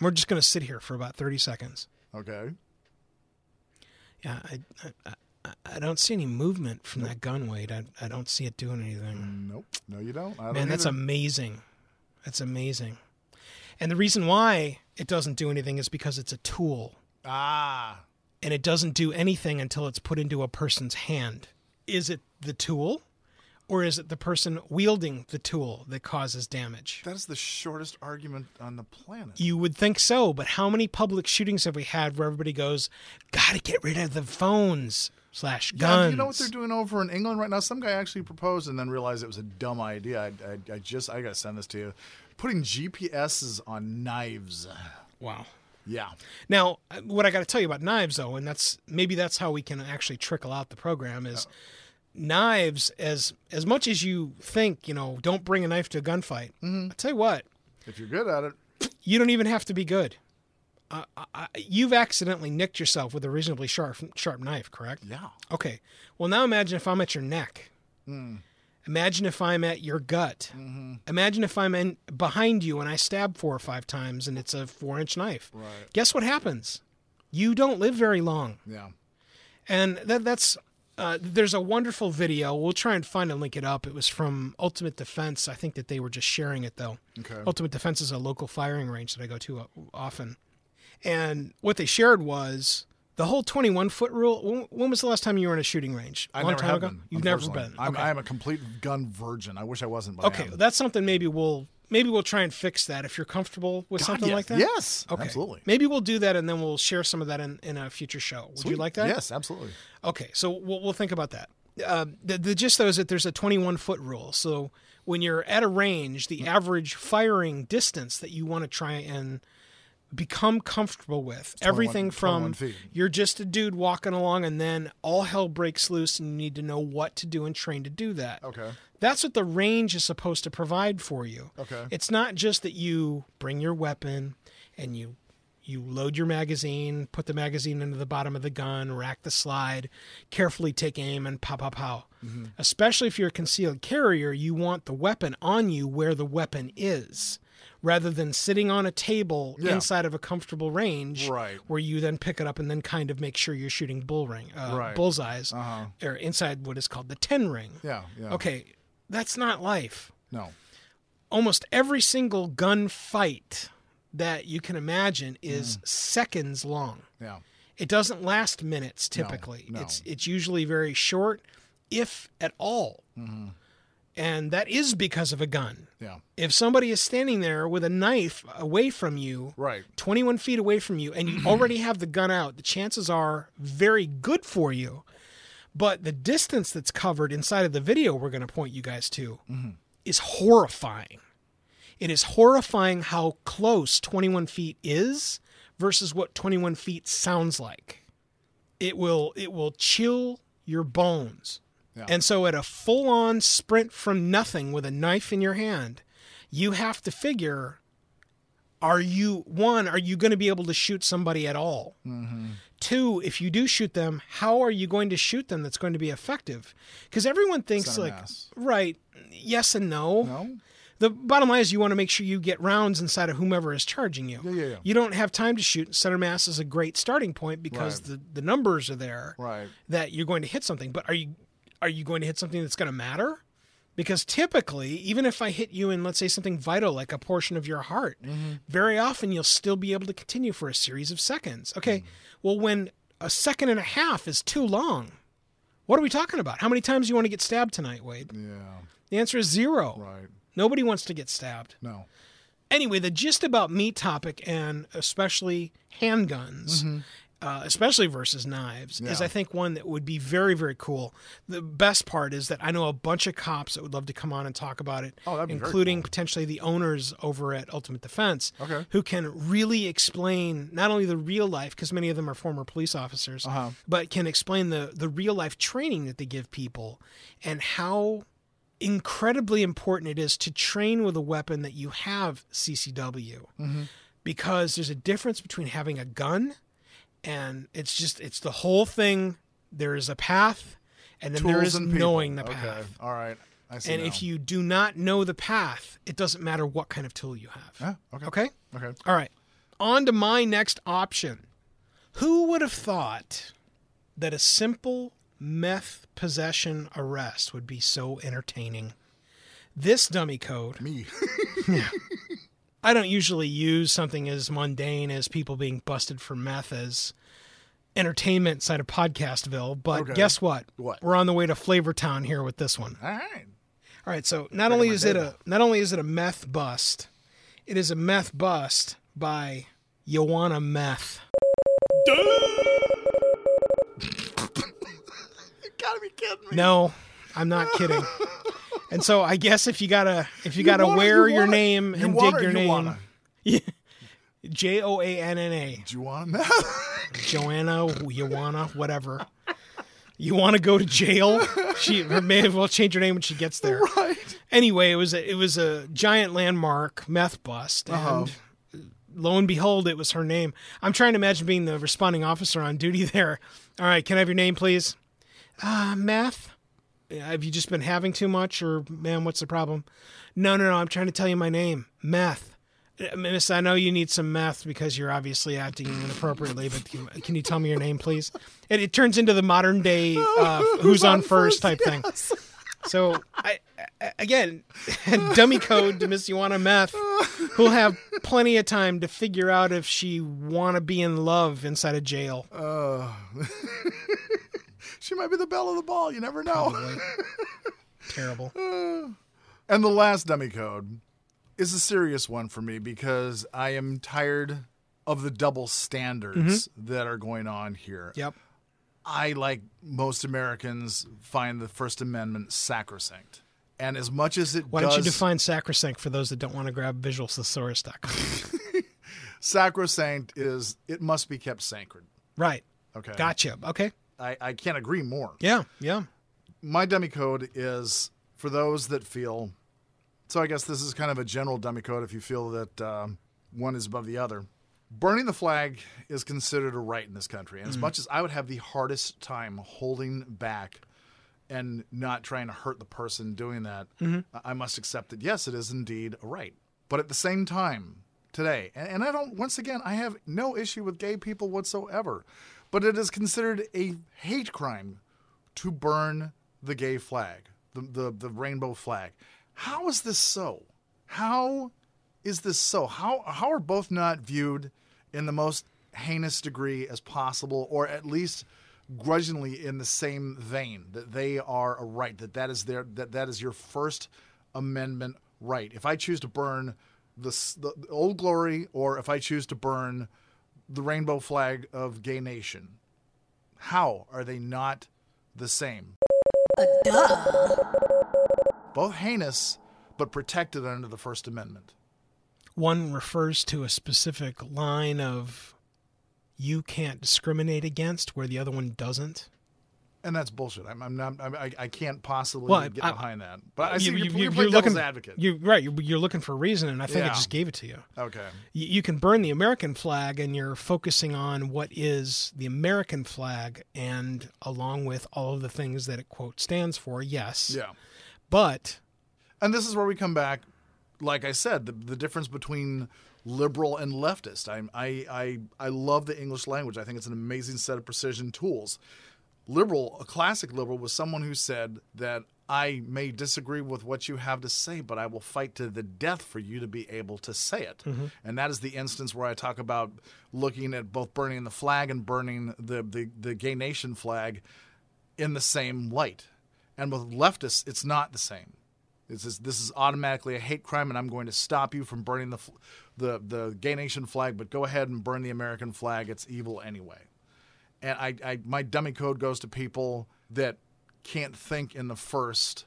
We're just going to sit here for about 30 seconds. Okay. Yeah, I, I, I, I don't see any movement from that gun weight. I, I don't see it doing anything. Nope. No, you don't. I don't Man, that's either. amazing. That's amazing. And the reason why it doesn't do anything is because it's a tool ah. and it doesn't do anything until it's put into a person's hand. Is it the tool or is it the person wielding the tool that causes damage? That is the shortest argument on the planet. You would think so, but how many public shootings have we had where everybody goes, "Gotta get rid of the phones slash guns"? do you know what they're doing over in England right now? Some guy actually proposed and then realized it was a dumb idea. I, I, I just I gotta send this to you. Putting GPSs on knives. Wow. Yeah. Now, uh, what I got to tell you about knives, though, and that's maybe that's how we can actually trickle out the program is knives. As as much as you think, you know, don't bring a knife to a gunfight. I tell you what, If you're good at it. you don't even have to be good. Uh, I, you've accidentally nicked yourself with a reasonably sharp sharp knife, correct? Yeah. Okay. Well, now imagine if I'm at your neck. Imagine if I'm at your gut. Hmm. Imagine if I'm in behind you and I stab four or five times and it's a four inch knife. Right. Guess what happens? you don't live very long. Yeah. And that that's uh, there's a wonderful video. We'll try and find and link it up. It was from Ultimate Defense. I think that they were just sharing it though. Okay. Ultimate Defense is a local firing range that I go to uh, often. And what they shared was the whole 21 foot rule. When, when was the last time you were in a shooting range? A I long never time have ago. been. You've never been. I'm, okay. I'm a complete gun virgin. I wish I wasn't. But okay. am. That's something maybe we'll maybe we'll try and fix that if you're comfortable with God, something yes. like that. Yes. Okay. Absolutely. Maybe we'll do that and then we'll share some of that in, in a future show. Would you like that? Yes, absolutely. Okay, so we'll, we'll think about that. Uh, the, the gist, though, is that there's a 21 foot rule. So when you're at a range, the average firing distance that you want to try and become comfortable with, everything from 21 you're just a dude walking along and then all hell breaks loose and you need to know what to do and train to do that. Okay. That's what the range is supposed to provide for you. Okay. It's not just that you bring your weapon and you you load your magazine, put the magazine into the bottom of the gun, rack the slide, carefully take aim and pow pow pow. Mm-hmm. Especially if you're a concealed carrier, you want the weapon on you where the weapon is. Rather than sitting on a table Yeah. inside of a comfortable range, Right. where you then pick it up and then kind of make sure you're shooting bull ring, uh, Right. bullseyes, Uh-huh. or inside what is called the ten ring. Yeah. Yeah. Okay, that's not life. No. Almost every single gun fight that you can imagine is Mm. seconds long. Yeah. It doesn't last minutes typically. no. It's it's usually very short, if at all. Mm-hmm. And that is because of a gun. Yeah. If somebody is standing there with a knife away from you, Right. 21 feet away from you, and you already have the gun out, the chances are very good for you. But the distance that's covered inside of the video we're going to point you guys to mm-hmm. is horrifying. It is horrifying how close 21 feet is versus what 21 feet sounds like. It will it will chill your bones. Yeah. And so at a full-on sprint from nothing with a knife in your hand, you have to figure are you one are you going to be able to shoot somebody at all two if you do shoot them how are you going to shoot them that's going to be effective because everyone thinks like mass. right yes and no No. the bottom line is you want to make sure you get rounds inside of whomever is charging you Yeah, yeah, yeah. you don't have time to shoot center mass is a great starting point because Right. the, the numbers are there Right. that you're going to hit something but are you are you going to hit something that's going to matter? Because typically even if i hit you in let's say something vital like a portion of your heart mm-hmm. very often you'll still be able to continue for a series of seconds. Okay mm. well when a second and a half is too long what are we talking about? How many times do you want to get stabbed tonight wade? Yeah. the answer is zero. Right. nobody wants to get stabbed. No. anyway, the gist about meat topic and especially handguns, mm-hmm. Uh, especially versus knives, is Mm-hmm. I think one that would be very, very cool. The best part is that I know a bunch of cops that would love to come on and talk about it, Oh, including cool. potentially the owners over at Ultimate Defense, Okay. who can really explain not only the real life, because many of them are former police officers, Uh-huh. but can explain the the real life training that they give people and how incredibly important it is to train with a weapon that you have CCW because there's a difference between having a gun and it's just it's the whole thing there is a path and then there Tools is and people. knowing the okay. path All right. I see. and now. if you do not know the path it doesn't matter what kind of tool you have Yeah. Okay. okay Okay. all right on to my next option who would have thought that a simple meth possession arrest would be so entertaining this dummy code Me. I don't usually use something as mundane as people being busted for meth as entertainment side of Podcastville, but Okay. guess what? What? We're on the way to Flavortown here with this one. All right. All right, so not only is it a not only is it a meth bust, it is a meth bust by Joanna Meth. You gotta be kidding me. No, I'm not kidding. and so I guess if you gotta if you, gotta wanna- wear you your wanna- name you and wanna dig your you name, wanna? J O A N N A. Do you want that? Joanna, Joanna, whatever. You want to go to jail? She may as well change her name when she gets there. right. Anyway, it was a, it was a giant landmark meth bust, and Uh-huh. lo and behold, it was her name. I'm trying to imagine being the responding officer on duty there. All right, can I have your name, please? Uh, meth. Have you just been having too much, or man, what's the problem? No, no, no. I'm trying to tell you my name, meth. Uh, Miss, I know you need some meth because you're obviously acting inappropriately, but can, can you tell me your name, please? It, it turns into the modern day uh, who's, on, first, type thing. So, I, again, dummy code to Miss Joanna Meth, who'll have plenty of time to figure out if she want to be in love inside a jail. Uh, she might be the belle of the ball. You never know. Terrible. Uh, and the last dummy code is a serious one for me because I am tired of the double standards mm-hmm. that are going on here. Yep. I, like most Americans, find the First Amendment sacrosanct. And as much as it Why does, don't you define sacrosanct for those that don't want to grab visualthesaurus.com? sacrosanct is it must be kept sacred. right. Okay. Gotcha. Okay. I, I can't agree more. Yeah. Yeah. my dummy code is for those that feel. So I guess this is kind of a general dummy code if you feel that um, one is above the other. Burning the flag is considered a right in this country, and as much as I would have the hardest time holding back and not trying to hurt the person doing that, I- I must accept that yes, it is indeed a right. But at the same time, today, and, and I don't. Once again, I have no issue with gay people whatsoever, but it is considered a hate crime to burn the gay flag, the, the, the rainbow flag. How is this so? How is this so? How, how are both not viewed in the most heinous degree as possible, or at least grudgingly in the same vein that they are a right, that that is their that that is your First Amendment right. If I choose to burn the, the, the old glory, or if I choose to burn the rainbow flag of gay nation, how are they not the same? Both heinous, but protected under the First Amendment. One refers to a specific line of you can't discriminate against where the other one doesn't. And that's bullshit. I'm, I'm not. I'm, I, I can't possibly Well, get I- behind that. But I see You- you're, you- you're, you're looking, advocate. You're right. You're, you're looking for a reason, and I think I Yeah. just gave it to you. okay. you. You can burn the American flag, and you're focusing on what is the American flag, and along with all of the things that it quote stands for. Yes. Yeah. But And this is where we come back. Like I said, the, the difference between liberal and leftist. I, I, I, I love the English language. I think it's an amazing set of precision tools. Liberal, a classic liberal, was someone who said that I may disagree with what you have to say, but I will fight to the death for you to be able to say it. Mm-hmm. And that is the instance where I talk about looking at both burning the flag and burning the, the, the gay nation flag in the same light. And with leftists, it's not the same. This is this is automatically a hate crime, and I'm going to stop you from burning the the the gay nation flag. But go ahead and burn the American flag. It's evil anyway. And I, I my dummy code goes to people that can't think in the first,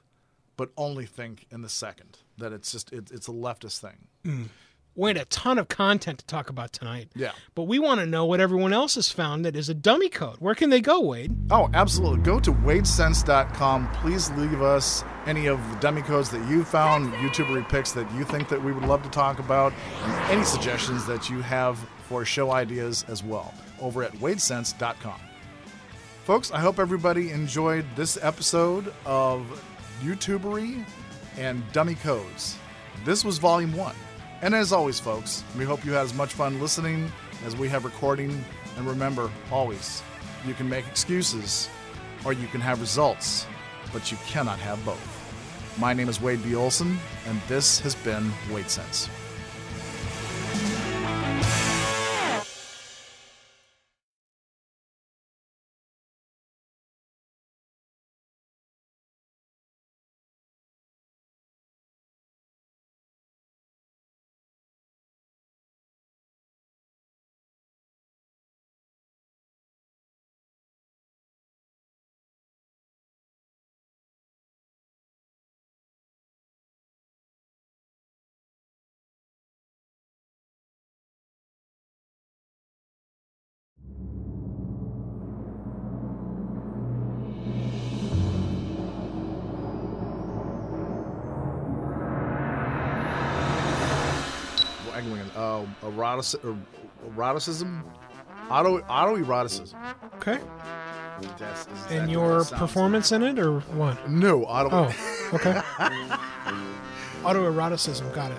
but only think in the second. That it's just it, it's a leftist thing. Mm. we had a ton of content to talk about tonight. Yeah. But we want to know what everyone else has found that is a dummy code. Where can they go, Wade? Oh, absolutely. Go to wadesense.com. Please leave us any of the dummy codes that you found, YouTuber picks that you think that we would love to talk about, and any suggestions that you have for show ideas as well over at wadesense.com. Folks, I hope everybody enjoyed this episode of YouTubery and Dummy Codes. This was volume one. And as always, folks, we hope you had as much fun listening as we have recording. And remember, always, you can make excuses or you can have results, but you cannot have both. My name is Wade B. Olson, and this has been Wade Sense. Uh, erotic, er, eroticism? Auto, autoeroticism. Okay. That's, is exactly And your that sounds performance in it, or what? No, auto. Oh, okay. Autoeroticism, got it.